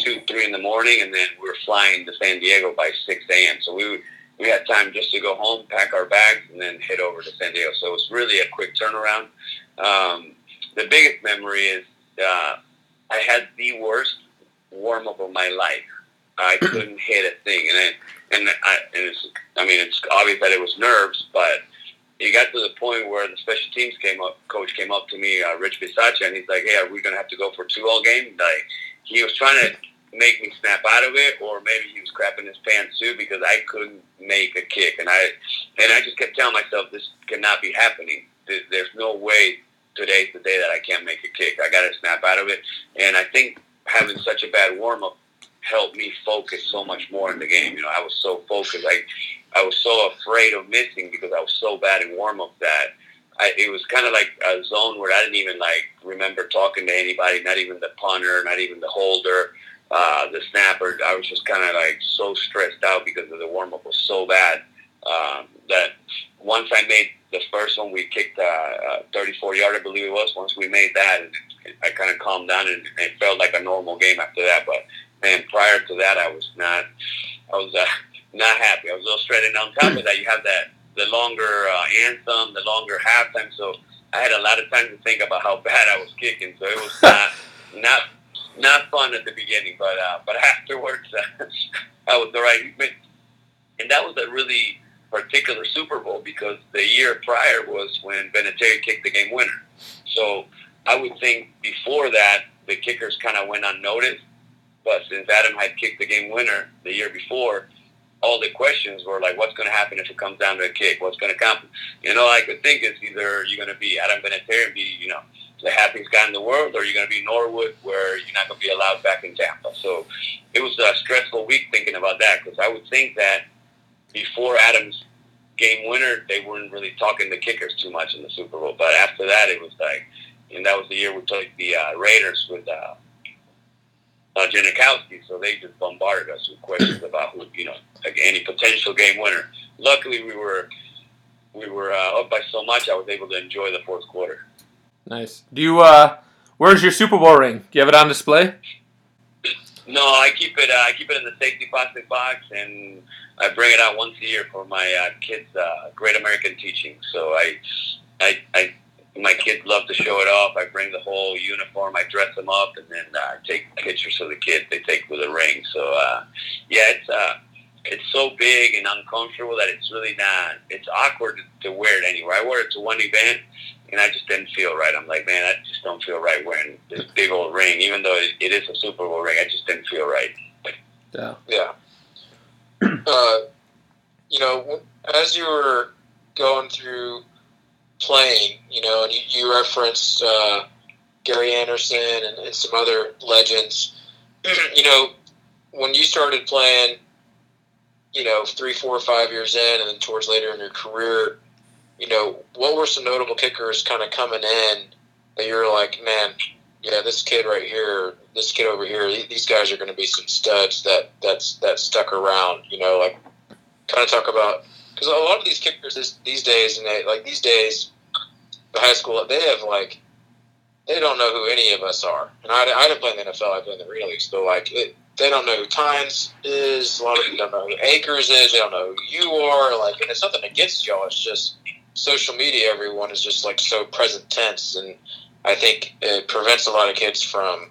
Speaker 3: two three in the morning, and then we were flying to San Diego by six a.m. So we we had time just to go home, pack our bags, and then head over to San Diego. So it was really a quick turnaround. Um, the biggest memory is uh, I had the worst warm up of my life. I couldn't hit a thing, and I, and I and it's I mean it's obvious that it was nerves, but it got to the point where the special teams came up, coach came up to me, uh, Rich Bisaccia, and he's like, "Hey, are we gonna have to go for two all game?" Like he was trying to make me snap out of it, or maybe he was crapping his pants too because I couldn't make a kick, and I and I just kept telling myself this cannot be happening. There's no way today's the day that I can't make a kick. I got to snap out of it. And I think having such a bad warm up helped me focus so much more in the game. You know, I was so focused. Like I was so afraid of missing because I was so bad in warm up that I, it was kind of like a zone where I didn't even like remember talking to anybody, not even the punter, not even the holder, uh, the snapper. I was just kind of like so stressed out because of the warm up was so bad um, that once I made the first one, we kicked a, a 34 yard, I believe it was. Once we made that, I kind of calmed down and it felt like a normal game after that. But man, prior to that, I was not, I was uh, not happy. I was a little stressed. And on top of that, you have that the longer uh, anthem, the longer halftime. So I had a lot of time to think about how bad I was kicking. So it was not not not fun at the beginning, but uh, but afterwards, uh, I was the right. And that was a really particular Super Bowl because the year prior was when Vinatieri kicked the game winner. So I would think before that the kickers kind of went unnoticed, but since Adam had kicked the game winner the year before, all the questions were like, what's going to happen if it comes down to a kick? What's going to happen? You know, I could think it's either you're going to be Adam Vinatieri and be, you know, the happiest guy in the world, or you're going to be Norwood, where you're not going to be allowed back in Tampa. So it was a stressful week thinking about that because I would think that before Adams game winner, they weren't really talking to kickers too much in the Super Bowl. But after that, it was like, and that was the year we played the uh, Raiders with uh, uh, Janikowski, so they just bombarded us with questions about who, you know, like any potential game winner. Luckily, we were we were uh, up by so much, I was able to enjoy the fourth quarter.
Speaker 4: Nice. Do you? uh Where's your Super Bowl ring? Do you have it on display?
Speaker 3: No, I keep it. Uh, I keep it in the safety plastic box, and I bring it out once a year for my uh, kids' uh, Great American Teach-In. So I, I, I my kids love to show it off. I bring the whole uniform, I dress them up, and then uh, take pictures of the kids. They take with a ring. So uh, yeah, it's uh, it's so big and uncomfortable that it's really not. It's awkward to wear it anywhere. I wore it to one event, and I just didn't feel right. I'm like, man, I just don't feel right wearing this big old ring, even though it, it is a Super Bowl ring. I just didn't feel right.
Speaker 4: Yeah.
Speaker 2: Yeah. uh, you know, as you were going through playing, you know, and you, you referenced uh, Gary Anderson and, and some other legends. you know, when you started playing, you know, three, four, five years in, and then towards later in your career, you know, what were some notable kickers kind of coming in that you're like, man, yeah, this kid right here, this kid over here, these guys are going to be some studs that that's that stuck around. You know, like kind of talk about because a lot of these kickers this, these days, and they like these days, the high school, they have like they don't know who any of us are. And I, I didn't play in the NFL; I played in the arena league. So like it, they don't know who Tynes is. A lot of people don't know who Akers is. They don't know who you are. Like, and it's nothing against y'all. It's just social media. Everyone is just like so present tense, and I think it prevents a lot of kids from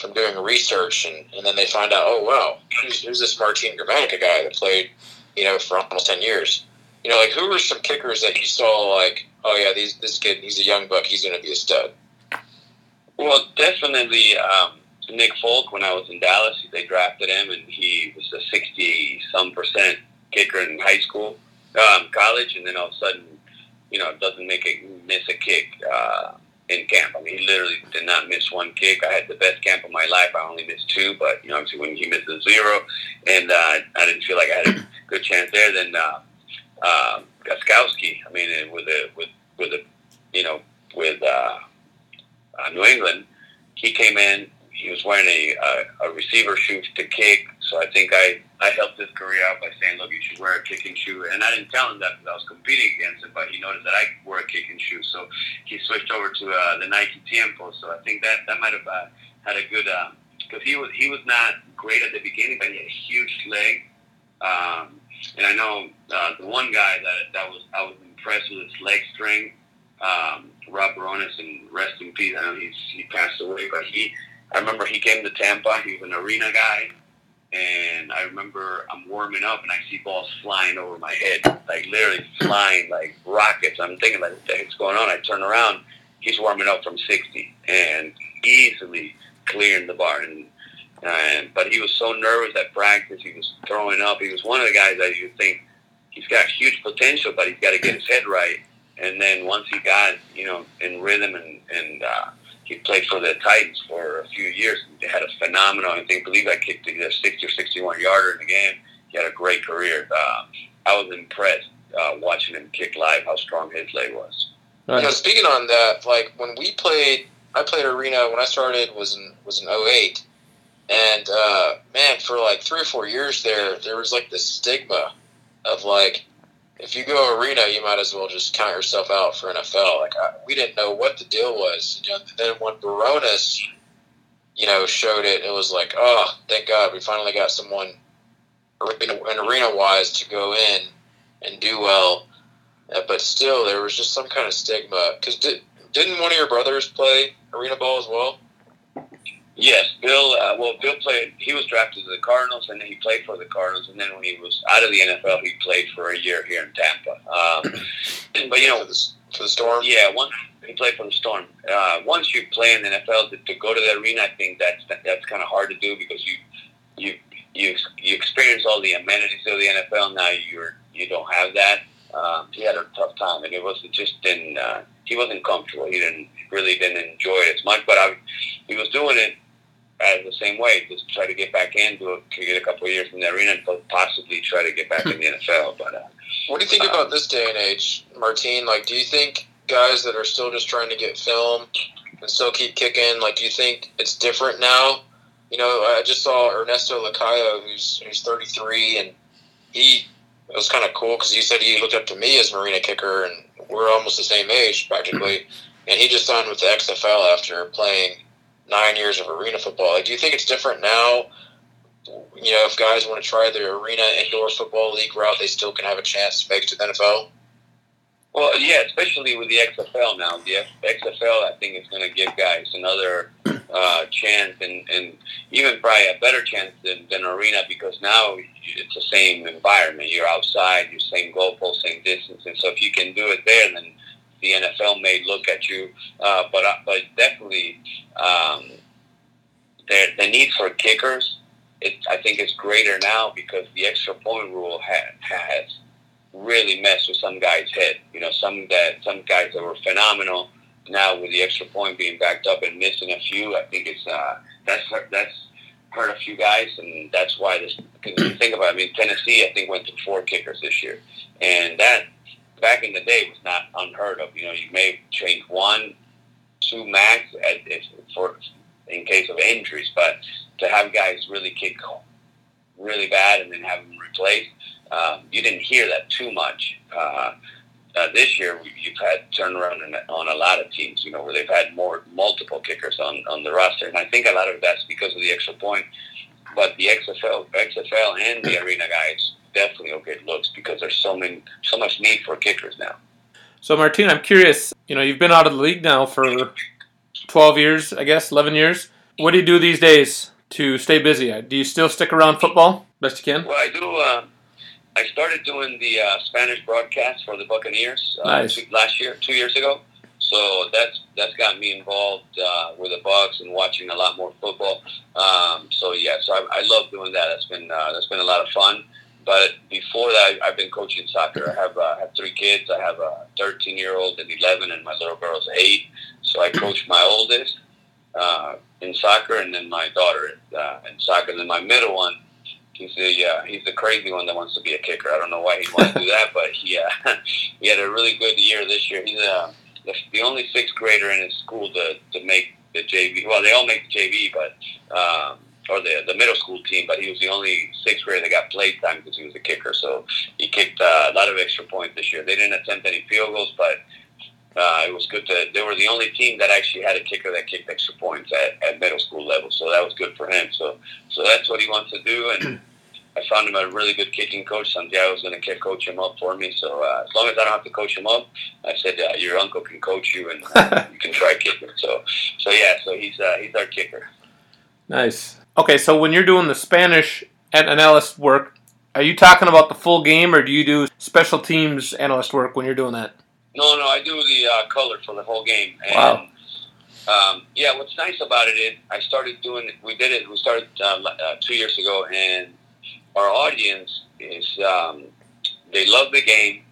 Speaker 2: from doing research, and, and then they find out, oh wow, who's, who's this Martin Gramatica guy that played, you know, for almost ten years? You know, like who were some kickers that you saw like, oh yeah, these, this kid, he's a young buck, he's going to be a stud.
Speaker 3: Well, definitely um, Nick Folk. When I was in Dallas, they drafted him, and he was a sixty some percent kicker in high school, um, college, and then all of a sudden, you know, doesn't make a miss a kick. Uh, in camp. I mean, he literally did not miss one kick. I had the best camp of my life. I only missed two, but you know, obviously when he missed a zero, and uh, I didn't feel like I had a good chance there. Then uh, uh, Gostkowski, I mean, with a with with a you know with uh, uh, New England, he came in. He was wearing a, a, a receiver shoe to kick, so I think I, I helped his career out by saying, look, you should wear a kicking shoe. And I didn't tell him that because I was competing against him, but he noticed that I wore a kicking shoe. So he switched over to uh, the Nike Tiempo. So I think that, that might have uh, had a good, because uh, he was he was not great at the beginning, but he had a huge leg. Um, and I know uh, the one guy that, that was I was impressed with his leg strength, um, Rob Bironas, and rest in peace. I know he's, he passed away, but he I remember he came to Tampa. He was an arena guy, and I remember I'm warming up and I see balls flying over my head, like literally flying like rockets. I'm thinking like, what the heck's going on? I turn around, he's warming up from 60 and easily clearing the bar. And, and but he was so nervous at practice. He was throwing up. He was one of the guys that you think he's got huge potential, but he's got to get his head right. And then once he got, you know, in rhythm and, and uh, he played for the Titans for a few years. They had a phenomenal, I think, believe I kicked either 60 or 61 yarder in the game. He had a great career. Uh, I was impressed uh, watching him kick live how strong his leg was.
Speaker 2: You know, speaking on that, like when we played, I played arena when I started was in was in 08. and uh, man, for like three or four years there, there was like this stigma of like if you go arena, you might as well just count yourself out for NFL. Like I, we didn't know what the deal was. You know, then when Bironas, you know, showed it, it was like, oh, thank God, we finally got someone arena, arena wise to go in and do well. Uh, but still, there was just some kind of stigma. Because did, didn't one of your brothers play arena ball as well?
Speaker 3: Yes, Bill. Uh, well, Bill played. He was drafted to the Cardinals, and then he played for the Cardinals. And then when he was out of the NFL, he played for a year here in Tampa. Um, but you know,
Speaker 2: for the, for the Storm.
Speaker 3: Yeah, once he played for the Storm. Uh, once you play in the NFL, to, to go to the arena, I think that's that's kind of hard to do because you you you you experience all the amenities of the NFL. Now you're you don't have that. Um, he had a tough time, and it was just didn't. Uh, he wasn't comfortable. He didn't really didn't enjoy it as much. But I, he was doing it as the same way, just try to get back in, do it, to get a couple of years in the arena, and possibly try to get back in the NFL. But uh,
Speaker 2: what do you think um, about this day and age, Martine? Like, do you think guys that are still just trying to get film and still keep kicking, like, do you think it's different now? You know, I just saw Ernesto Lacayo, who's who's 33, and he it was kind of cool because he said he looked up to me as marina kicker, and we're almost the same age practically. And he just signed with the XFL after playing nine years of arena football. Like, do you think it's different now? You know, if guys want to try the arena indoor football league route, they still can have a chance to make it to the NFL.
Speaker 3: Well, yeah, especially with the XFL now. The XFL, I think, is going to give guys another uh, chance and, and even probably a better chance than, than arena because now it's the same environment. You're outside, you're same goalpost, same distance, and so if you can do it there, then the NFL may look at you. Uh, but uh, but definitely, um, the the need for kickers, it, I think, is greater now because the extra point rule ha- has really messed with some guys' head. You know, some that some guys that were phenomenal now with the extra point being backed up and missing a few. I think it's uh, that's that's hurt a few guys, and that's why this. Because think about, it, I mean, Tennessee, I think went to four kickers this year, and that back in the day was not unheard of. You know, you may change one, two max at, if, for in case of injuries, but to have guys really kick really bad and then have them replaced, um, you didn't hear that too much. Uh, uh, this year, you've had turnaround on a lot of teams, you know, where they've had more multiple kickers on, on the roster, and I think a lot of that's because of the extra point. But the XFL, XFL, and the arena guys definitely get looks because there's so many, so much need for kickers now.
Speaker 4: So, Martin, I'm curious. You know, you've been out of the league now for 12 years, I guess, 11 years. What do you do these days to stay busy? Do you still stick around football best you can?
Speaker 3: Well, I do. Uh, I started doing the uh, Spanish broadcast for the Buccaneers uh,
Speaker 4: nice.
Speaker 3: two, last year, two years ago. So that's that's got me involved uh, with the Bucks and watching a lot more football. Um, so yeah, so I, I love doing that. That's been uh, that's been a lot of fun. But before that, I've been coaching soccer. I have uh, have three kids. I have a 13 year old and 11, and my little girl's eight. So I coach my oldest uh, in soccer, and then my daughter uh, in soccer, and then my middle one. He's the uh, he's the crazy one that wants to be a kicker. I don't know why he wants to do that, but he uh, he had a really good year this year. He's uh, the, the only sixth grader in his school to, to make the JV. Well, they all make the JV, but um, or the the middle school team, but he was the only sixth grader that got play time because he was a kicker. So he kicked uh, a lot of extra points this year. They didn't attempt any field goals, but uh, it was good to. They were the only team that actually had a kicker that kicked extra points at, at middle school level. So that was good for him. So so that's what he wants to do, and I found him a really good kicking coach. Santiago's going to kick coach him up for me. So uh, as long as I don't have to coach him up, I said uh, your uncle can coach you, and you can try kicking. So so yeah, so he's uh, he's our kicker.
Speaker 4: Nice. Okay, so when you're doing the Spanish analyst work, are you talking about the full game, or do you do special teams analyst work when you're doing that?
Speaker 3: No, no, I do the uh, color for the whole game. And,
Speaker 4: wow.
Speaker 3: Um, yeah, what's nice about it is I started doing. We did it. We started uh, uh, two years ago, and our audience is um, they love the game,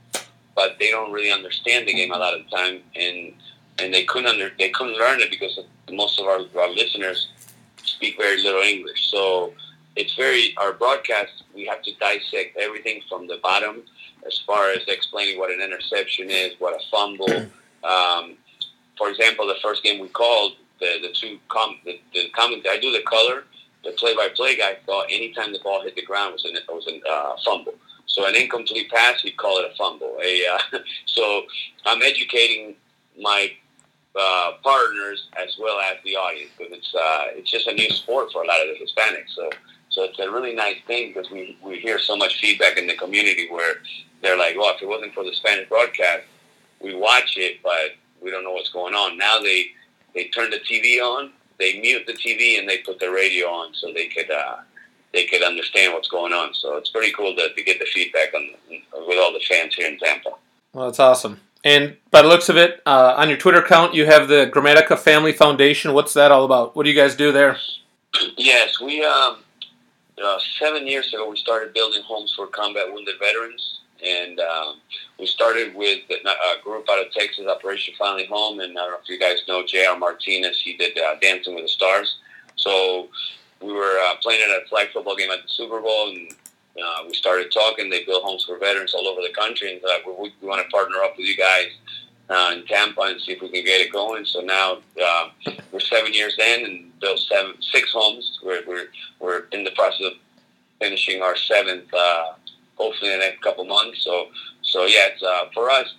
Speaker 3: but they don't really understand the game a lot of the time. And and they couldn't under, they couldn't learn it because most of our, our listeners speak very little English. So it's very our broadcast. We have to dissect everything from the bottom, as far as explaining what an interception is, what a fumble. Um, for example, the first game we called, the the two com the, the comment I do the color. The play-by-play guy thought anytime the ball hit the ground was an it was a uh, fumble. So an incomplete pass, he'd call it a fumble. A, uh, so I'm educating my uh, partners as well as the audience because it's uh, it's just a new sport for a lot of the Hispanics. So so it's a really nice thing because we, we hear so much feedback in the community where they're like, well, if it wasn't for the Spanish broadcast, we watch it, but we don't know what's going on. Now they they turn the TV on, they mute the TV, and they put the radio on so they could uh, they could understand what's going on. So it's pretty cool to, to get the feedback on with all the fans here in Tampa.
Speaker 4: Well, that's awesome. And by the looks of it, uh, on your Twitter account, you have the Gramatica Family Foundation. What's that all about? What do you guys do there?
Speaker 3: Yes, we um, uh, seven years ago we started building homes for combat wounded veterans, and um, we started with a group out of Texas, Operation Finally Home. And I don't know if you guys know J.R. Martinez. He did uh, Dancing with the Stars. So we were uh, playing at a flag football game at the Super Bowl, and uh, we started talking. They build homes for veterans all over the country, and uh, we, we want to partner up with you guys uh, in Tampa and see if we can get it going. So now uh, we're seven years in and built seven, six homes. We're, we're, we're in the process of finishing our seventh, uh, hopefully in the next couple months. So, so yeah, it's, uh, for us,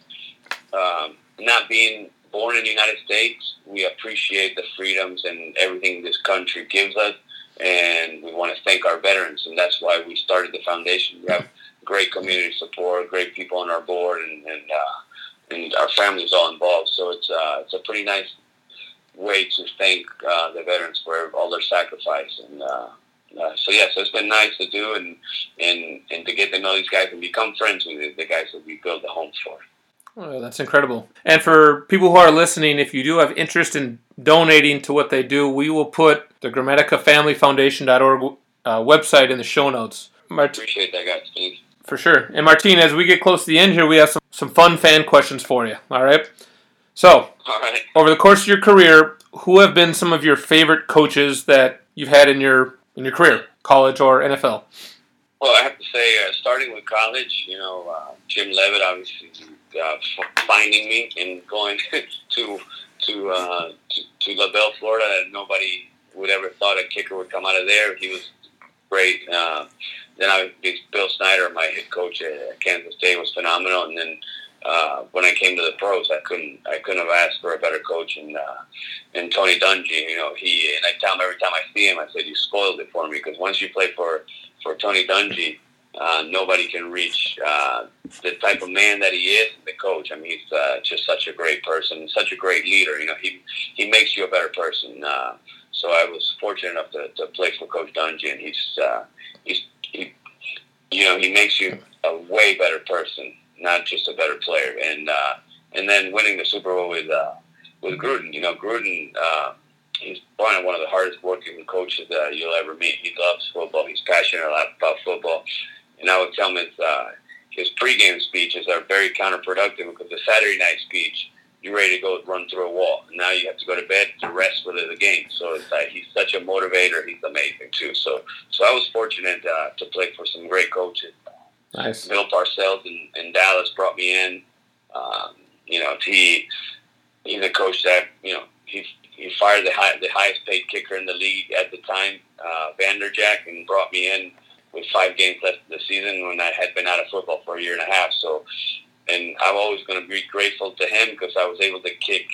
Speaker 3: um, not being born in the United States, we appreciate the freedoms and everything this country gives us and we want to thank our veterans, and that's why we started the foundation. We have great community support, great people on our board, and and, uh, and our all involved. So it's uh, it's a pretty nice way to thank uh, the veterans for all their sacrifice. And uh, uh, so yeah, so it's been nice to do, and and and to get to know these guys and become friends with the guys that we build the homes for.
Speaker 4: Oh, that's incredible. And for people who are listening, if you do have interest in donating to what they do, we will put the Gramatica Family Foundation.org uh, website in the show notes.
Speaker 3: Mart- Appreciate that, guys. Thanks.
Speaker 4: For sure. And Martin, as we get close to the end here, we have some, some fun fan questions for you. All right. So,
Speaker 3: All right.
Speaker 4: over the course of your career, who have been some of your favorite coaches that you've had in your in your career, college or NFL?
Speaker 3: Well, I have to say, uh, starting with college, you know, uh, Jim Leavitt obviously uh, finding me and going to to, uh, to to LaBelle, Florida, and nobody would ever thought a kicker would come out of there. He was great. Uh, then I Bill Snyder, my head coach at Kansas State, was phenomenal. And then uh, when I came to the pros, I couldn't I couldn't have asked for a better coach. And uh, and Tony Dungy, you know, he and I tell him every time I see him, I said, "You spoiled it for me," because once you play for for Tony Dungy uh, nobody can reach uh, the type of man that he is, the coach. I mean, he's uh, just such a great person, such a great leader. You know, he he makes you a better person. Uh, so I was fortunate enough to, to play for Coach Dungy, and he's uh, he's he, you know, he makes you a way better person, not just a better player. And uh, and then winning the Super Bowl with uh, with Gruden. You know, Gruden. Uh, he's probably one of the hardest working coaches that you'll ever meet. He loves football. He's passionate about football and I would tell him his, uh, his pregame speeches are very counterproductive because the Saturday night speech, you're ready to go run through a wall. Now you have to go to bed to rest for the game. So it's like he's such a motivator. He's amazing too. So so I was fortunate uh, to play for some great coaches.
Speaker 4: Nice.
Speaker 3: Bill Parcells in, in Dallas brought me in. Um, you know, he he's a coach that you know he he fired the high, the highest paid kicker in the league at the time, uh, Vanderjagt, and brought me in with five games left of the season when I had been out of football for a year and a half. So, and I'm always going to be grateful to him because I was able to kick.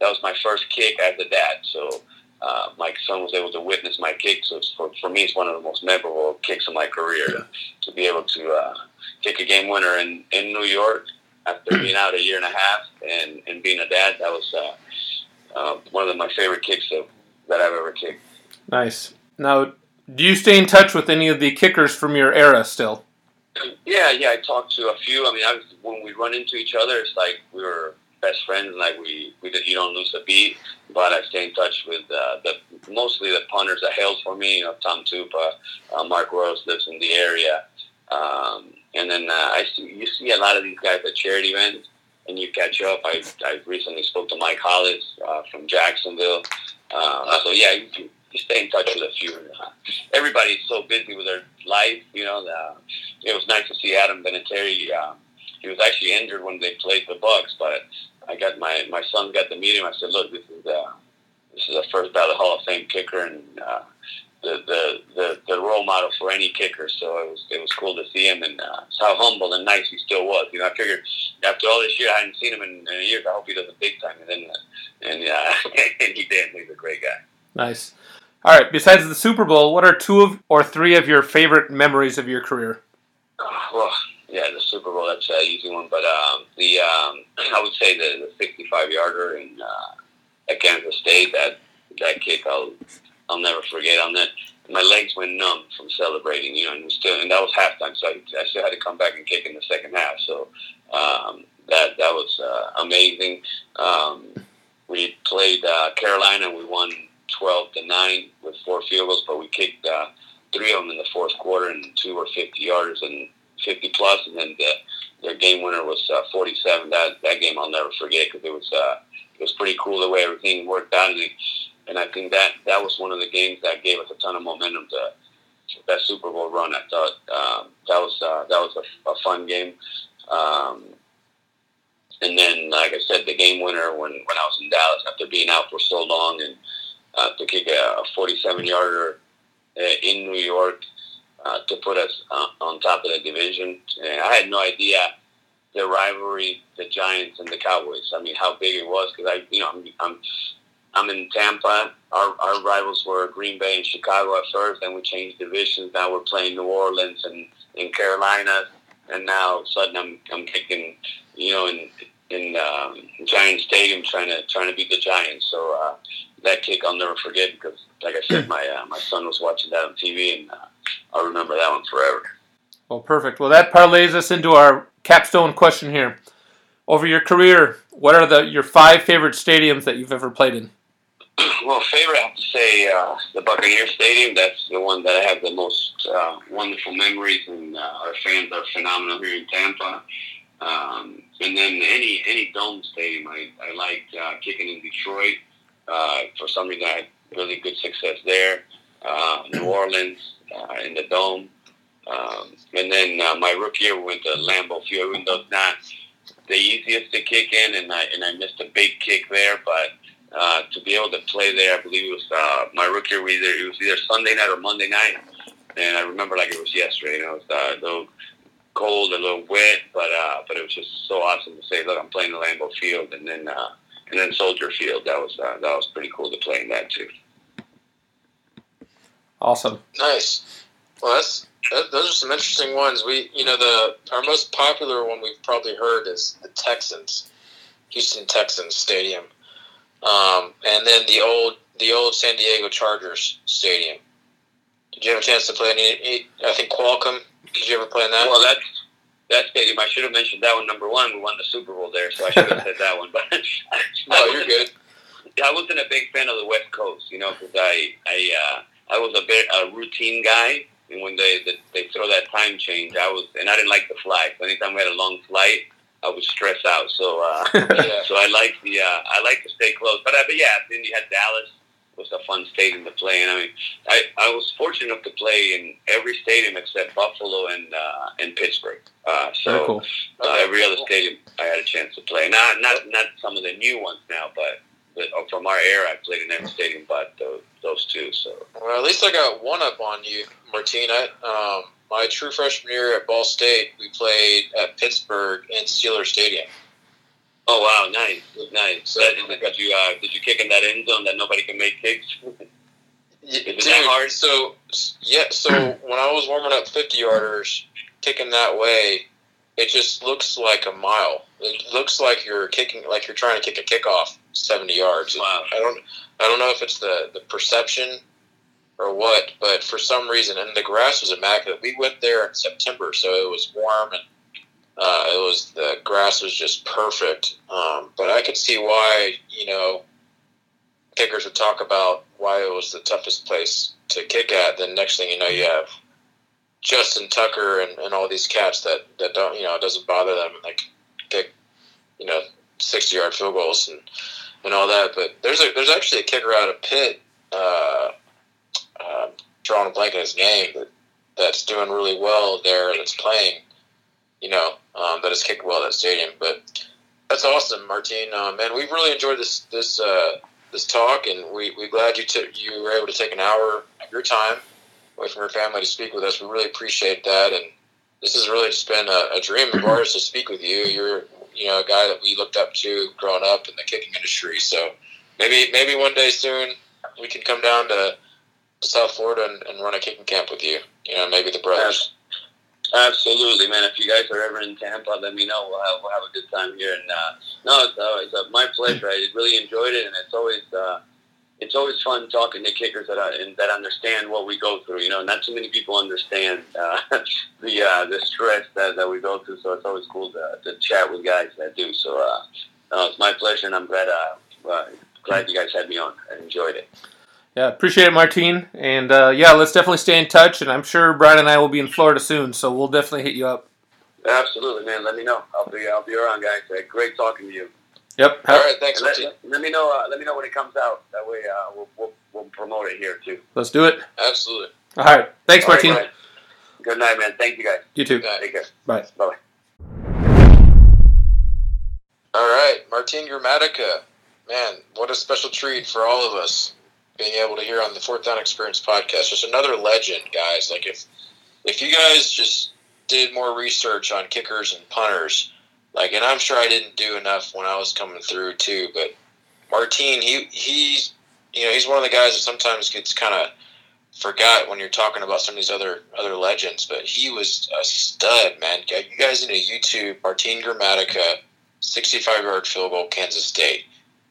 Speaker 3: That was my first kick as a dad. So, uh, my son was able to witness my kick. So, for, for me, it's one of the most memorable kicks of my career to, to be able to uh, kick a game winner in, in New York after being out a year and a half and, and being a dad. That was uh, uh, one of my favorite kicks of, that I've ever kicked.
Speaker 4: Nice. Now, do you stay in touch with any of the kickers from your era still?
Speaker 3: Yeah, yeah, I talked to a few. I mean, I was, when we run into each other, it's like we were best friends, like we, we did, you don't lose a beat. But I stay in touch with uh, the mostly the punters that hails for me. You know, Tom Tupa, uh, Mark Royals lives in the area, um, and then uh, I see you see a lot of these guys at charity events. and you catch up. I I recently spoke to Mike Hollis uh, from Jacksonville. Uh, so yeah, you, you stay in touch with a few. Uh, everybody's so busy with their life, you know. Uh, it was nice to see Adam Vinatieri. Uh, he was actually injured when they played the Bucks, but I got my my son got to meet him. I said, look, this is uh, this is a first ballot Hall of Fame kicker, and uh, the, the the the role model for any kicker. So it was it was cool to see him and uh, how humble and nice he still was. You know, I figured after all this year, I hadn't seen him in, in years. I hope he does a big time, and then uh, and uh, and he did. He's a great guy.
Speaker 4: Nice. All right. Besides the Super Bowl, what are two of or three of your favorite memories of your career?
Speaker 3: Uh, well, yeah, the Super Bowl. That's an easy one, but um, the um, I would say the, the 65 yarder in uh, at Kansas State. That that kick, I'll I'll never forget. On that, my legs went numb from celebrating. You know, and still, and that was halftime, so I, I still had to come back and kick in the second half. So um, that that was uh, amazing. Um, we played uh, Carolina. We won 12 to nine with four field goals, but we kicked uh, three of them in the fourth quarter, and two were 50 yarders and 50 plus, and then the, their game winner was uh, 47. That that game I'll never forget because it was uh, it was pretty cool the way everything worked out, and, it, and I think that that was one of the games that gave us a ton of momentum to that Super Bowl run. I thought um, that was uh, that was a, a fun game. Um, and then, like I said, the game winner when, when I was in Dallas after being out for so long and uh, to kick a 47 yarder uh, in New York uh, to put us uh, on top of the division. I had no idea the rivalry, the Giants and the Cowboys. I mean, how big it was because I, you know, I'm, I'm I'm in Tampa. Our, our rivals were Green Bay and Chicago at first, then we changed divisions. Now we're playing New Orleans and in Carolina, and now all of a sudden I'm I'm kicking, you know, in in um, Giant Stadium trying to trying to beat the Giants. So uh, that kick I'll never forget because, like I said, my uh, my son was watching that on TV, and uh, I'll remember that one forever.
Speaker 4: Well, perfect. Well, that parlays us into our capstone question here. Over your career, what are the your five favorite stadiums that you've ever played in?
Speaker 3: Well, favorite, I have to say uh, the Buccaneer Stadium. That's the one that I have the most uh, wonderful memories, and uh, our fans are phenomenal here in Tampa. Um, and then any any dome stadium, I, I liked uh, kicking in Detroit. Uh, for some reason, I had really good success there. Uh, New Orleans uh, in the dome. Um, and then uh, my rookie year, we went to Lambeau Field, even though not the easiest to kick in, and I and I missed a big kick there, but uh, to be able to play there, I believe it was uh, my rookie year. Either it was either Sunday night or Monday night, and I remember like it was yesterday. You know, it was uh, a little cold, a little wet, but uh, but it was just so awesome to say, look, I'm playing the Lambeau Field, and then uh, and then Soldier Field. That was uh, that was pretty cool to play in that too.
Speaker 4: Awesome.
Speaker 2: Nice. Well, that's that, those are some interesting ones. We, you know, the our most popular one we've probably heard is the Texans, Houston Texans Stadium, um, and then the old the old San Diego Chargers Stadium. Did you have a chance to play any? I think Qualcomm. Did you ever play in that?
Speaker 3: Well, that's that stadium. I should have mentioned that one. Number one, we won the Super Bowl there, so I should have said that one. But
Speaker 2: no, you're good.
Speaker 3: I wasn't a big fan of the West Coast, you know, because I I uh, I was a bit a routine guy, and when they, they they throw that time change, I was and I didn't like the flight. So anytime we had a long flight, I would stress out. So uh,
Speaker 2: Yeah.
Speaker 3: so I like the uh, I like to stay close. But uh, but yeah, then you had Dallas was a fun stadium to play in. I mean, I, I was fortunate enough to play in every stadium except Buffalo and uh, and Pittsburgh. Uh, so
Speaker 4: cool.
Speaker 3: uh,
Speaker 2: Okay,
Speaker 3: every other
Speaker 2: cool.
Speaker 3: stadium I had a chance to play. Not not not some of the new ones now, but. But uh, from our era, I played in every stadium, but those, those two. So
Speaker 2: Well, at least I got one up on you, Martina. Um, my true freshman year at Ball State, we played at Pittsburgh in Steeler Stadium.
Speaker 3: Oh wow, nice, nice. That, did you uh, did you kick in that end zone that nobody can make kicks? Is it that hard?
Speaker 2: So yeah, so when I was warming up fifty yarders, kicking that way, it just looks like a mile. It looks like you're kicking, like you're trying to kick a kickoff seventy yards.
Speaker 3: Wow.
Speaker 2: I don't, I don't know if it's the the perception or what, but for some reason, and the grass was immaculate. We went there in September, so it was warm and uh, it was the grass was just perfect. Um, but I could see why you know kickers would talk about why it was the toughest place to kick at. Then next thing you know, you have Justin Tucker and, and all these cats that, that don't you know it doesn't bother them they kick you know, sixty yard field goals and and all that. But there's a there's actually a kicker out of Pitt, uh, uh, drawing a blank on his name, but that's doing really well there. That's playing, you know, um, that is kicked well at that stadium. But that's awesome, Martin. Uh, man, we've really enjoyed this this uh, this talk, and we we glad you took you were able to take an hour of your time away from your family to speak with us. We really appreciate that, and this has really just been a, a dream of ours to speak with you. You're you know a guy that we looked up to growing up in the kicking industry. So maybe maybe one day soon we can come down to, to South Florida and, and run a kicking camp with you. You know, maybe the brothers.
Speaker 3: Absolutely, man. If you guys are ever in Tampa, let me know. We'll have, we'll have a good time here. And uh, no, it's, always uh, my pleasure. I really enjoyed it, and it's always uh, it's always fun talking to kickers that uh, and that understand what we go through. You know, not too many people understand uh, the uh, the stress that, that we go through. So it's always cool to, to chat with guys that do. So uh, no, it's my pleasure, and I'm glad uh, uh, glad you guys had me on. I enjoyed it.
Speaker 4: Yeah, appreciate it, Martine. And uh, yeah, let's definitely stay in touch. And I'm sure Brian and I will be in Florida soon, so we'll definitely hit you up.
Speaker 3: Absolutely, man. Let me know. I'll be I'll be around, guys. Uh, great talking to you.
Speaker 4: Yep.
Speaker 2: All right, thanks,
Speaker 3: Let,
Speaker 2: Martin.
Speaker 3: let me know. Uh, let me know when it comes out. That way, uh, we'll, we'll we'll promote it here too.
Speaker 4: Let's do it.
Speaker 2: Absolutely.
Speaker 4: All right. Thanks,
Speaker 3: All right,
Speaker 4: Martine.
Speaker 3: guys. Good night, man. Thank you, guys.
Speaker 4: You too.
Speaker 2: Yeah.
Speaker 3: Take care.
Speaker 4: Bye.
Speaker 3: Bye bye.
Speaker 2: All right, Martin Gramatica. Man, what a special treat for all of us being able to hear on the Fourth Down Experience podcast. Just another legend, guys. Like if if you guys just did more research on kickers and punters, like, and I'm sure I didn't do enough when I was coming through too. But Martin, he he's you know he's one of the guys that sometimes gets kind of forgot when you're talking about some of these other other legends. But he was a stud, man. You guys need to YouTube Martin Gramatica. 65 yard field goal, Kansas State.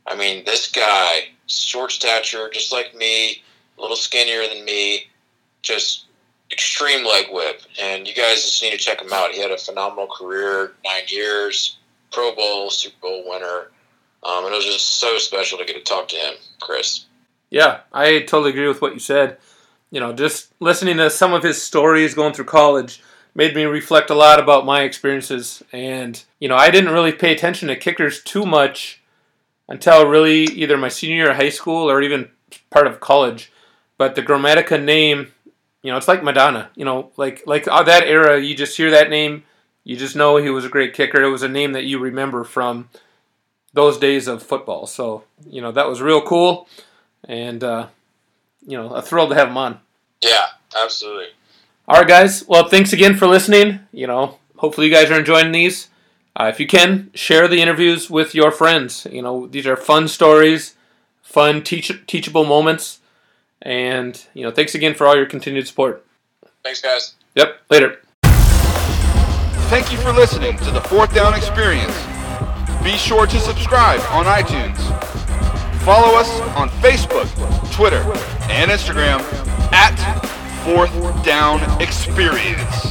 Speaker 2: I mean, this guy, short stature, just like me, a little skinnier than me, just extreme leg whip. And you guys just need to check him out. He had a phenomenal career, nine years, Pro Bowl, Super Bowl winner. Um, and it was just so special to get to talk to him, Chris.
Speaker 4: Yeah, I totally agree with what you said. You know, just listening to some of his stories going through college made me reflect a lot about my experiences. And, you know, I didn't really pay attention to kickers too much until really either my senior year of high school or even part of college. But the Gramatica name, you know, it's like Madonna. You know, like like uh, that era, you just hear that name, you just know he was a great kicker. It was a name that you remember from those days of football. So, you know, that was real cool. And, uh, you know, a thrill to have him on.
Speaker 2: Yeah, absolutely.
Speaker 4: All right, guys. Well, thanks again for listening. You know, hopefully you guys are enjoying these. Uh, if you can, share the interviews with your friends. You know, these are fun stories, fun teach- teachable moments, and you know, thanks again for all your continued support.
Speaker 2: Thanks, guys.
Speaker 4: Yep. Later.
Speaker 1: Thank you for listening to the Fourth Down Experience. Be sure to subscribe on iTunes. Follow us on Facebook, Twitter, and Instagram at Fourth Down Experience.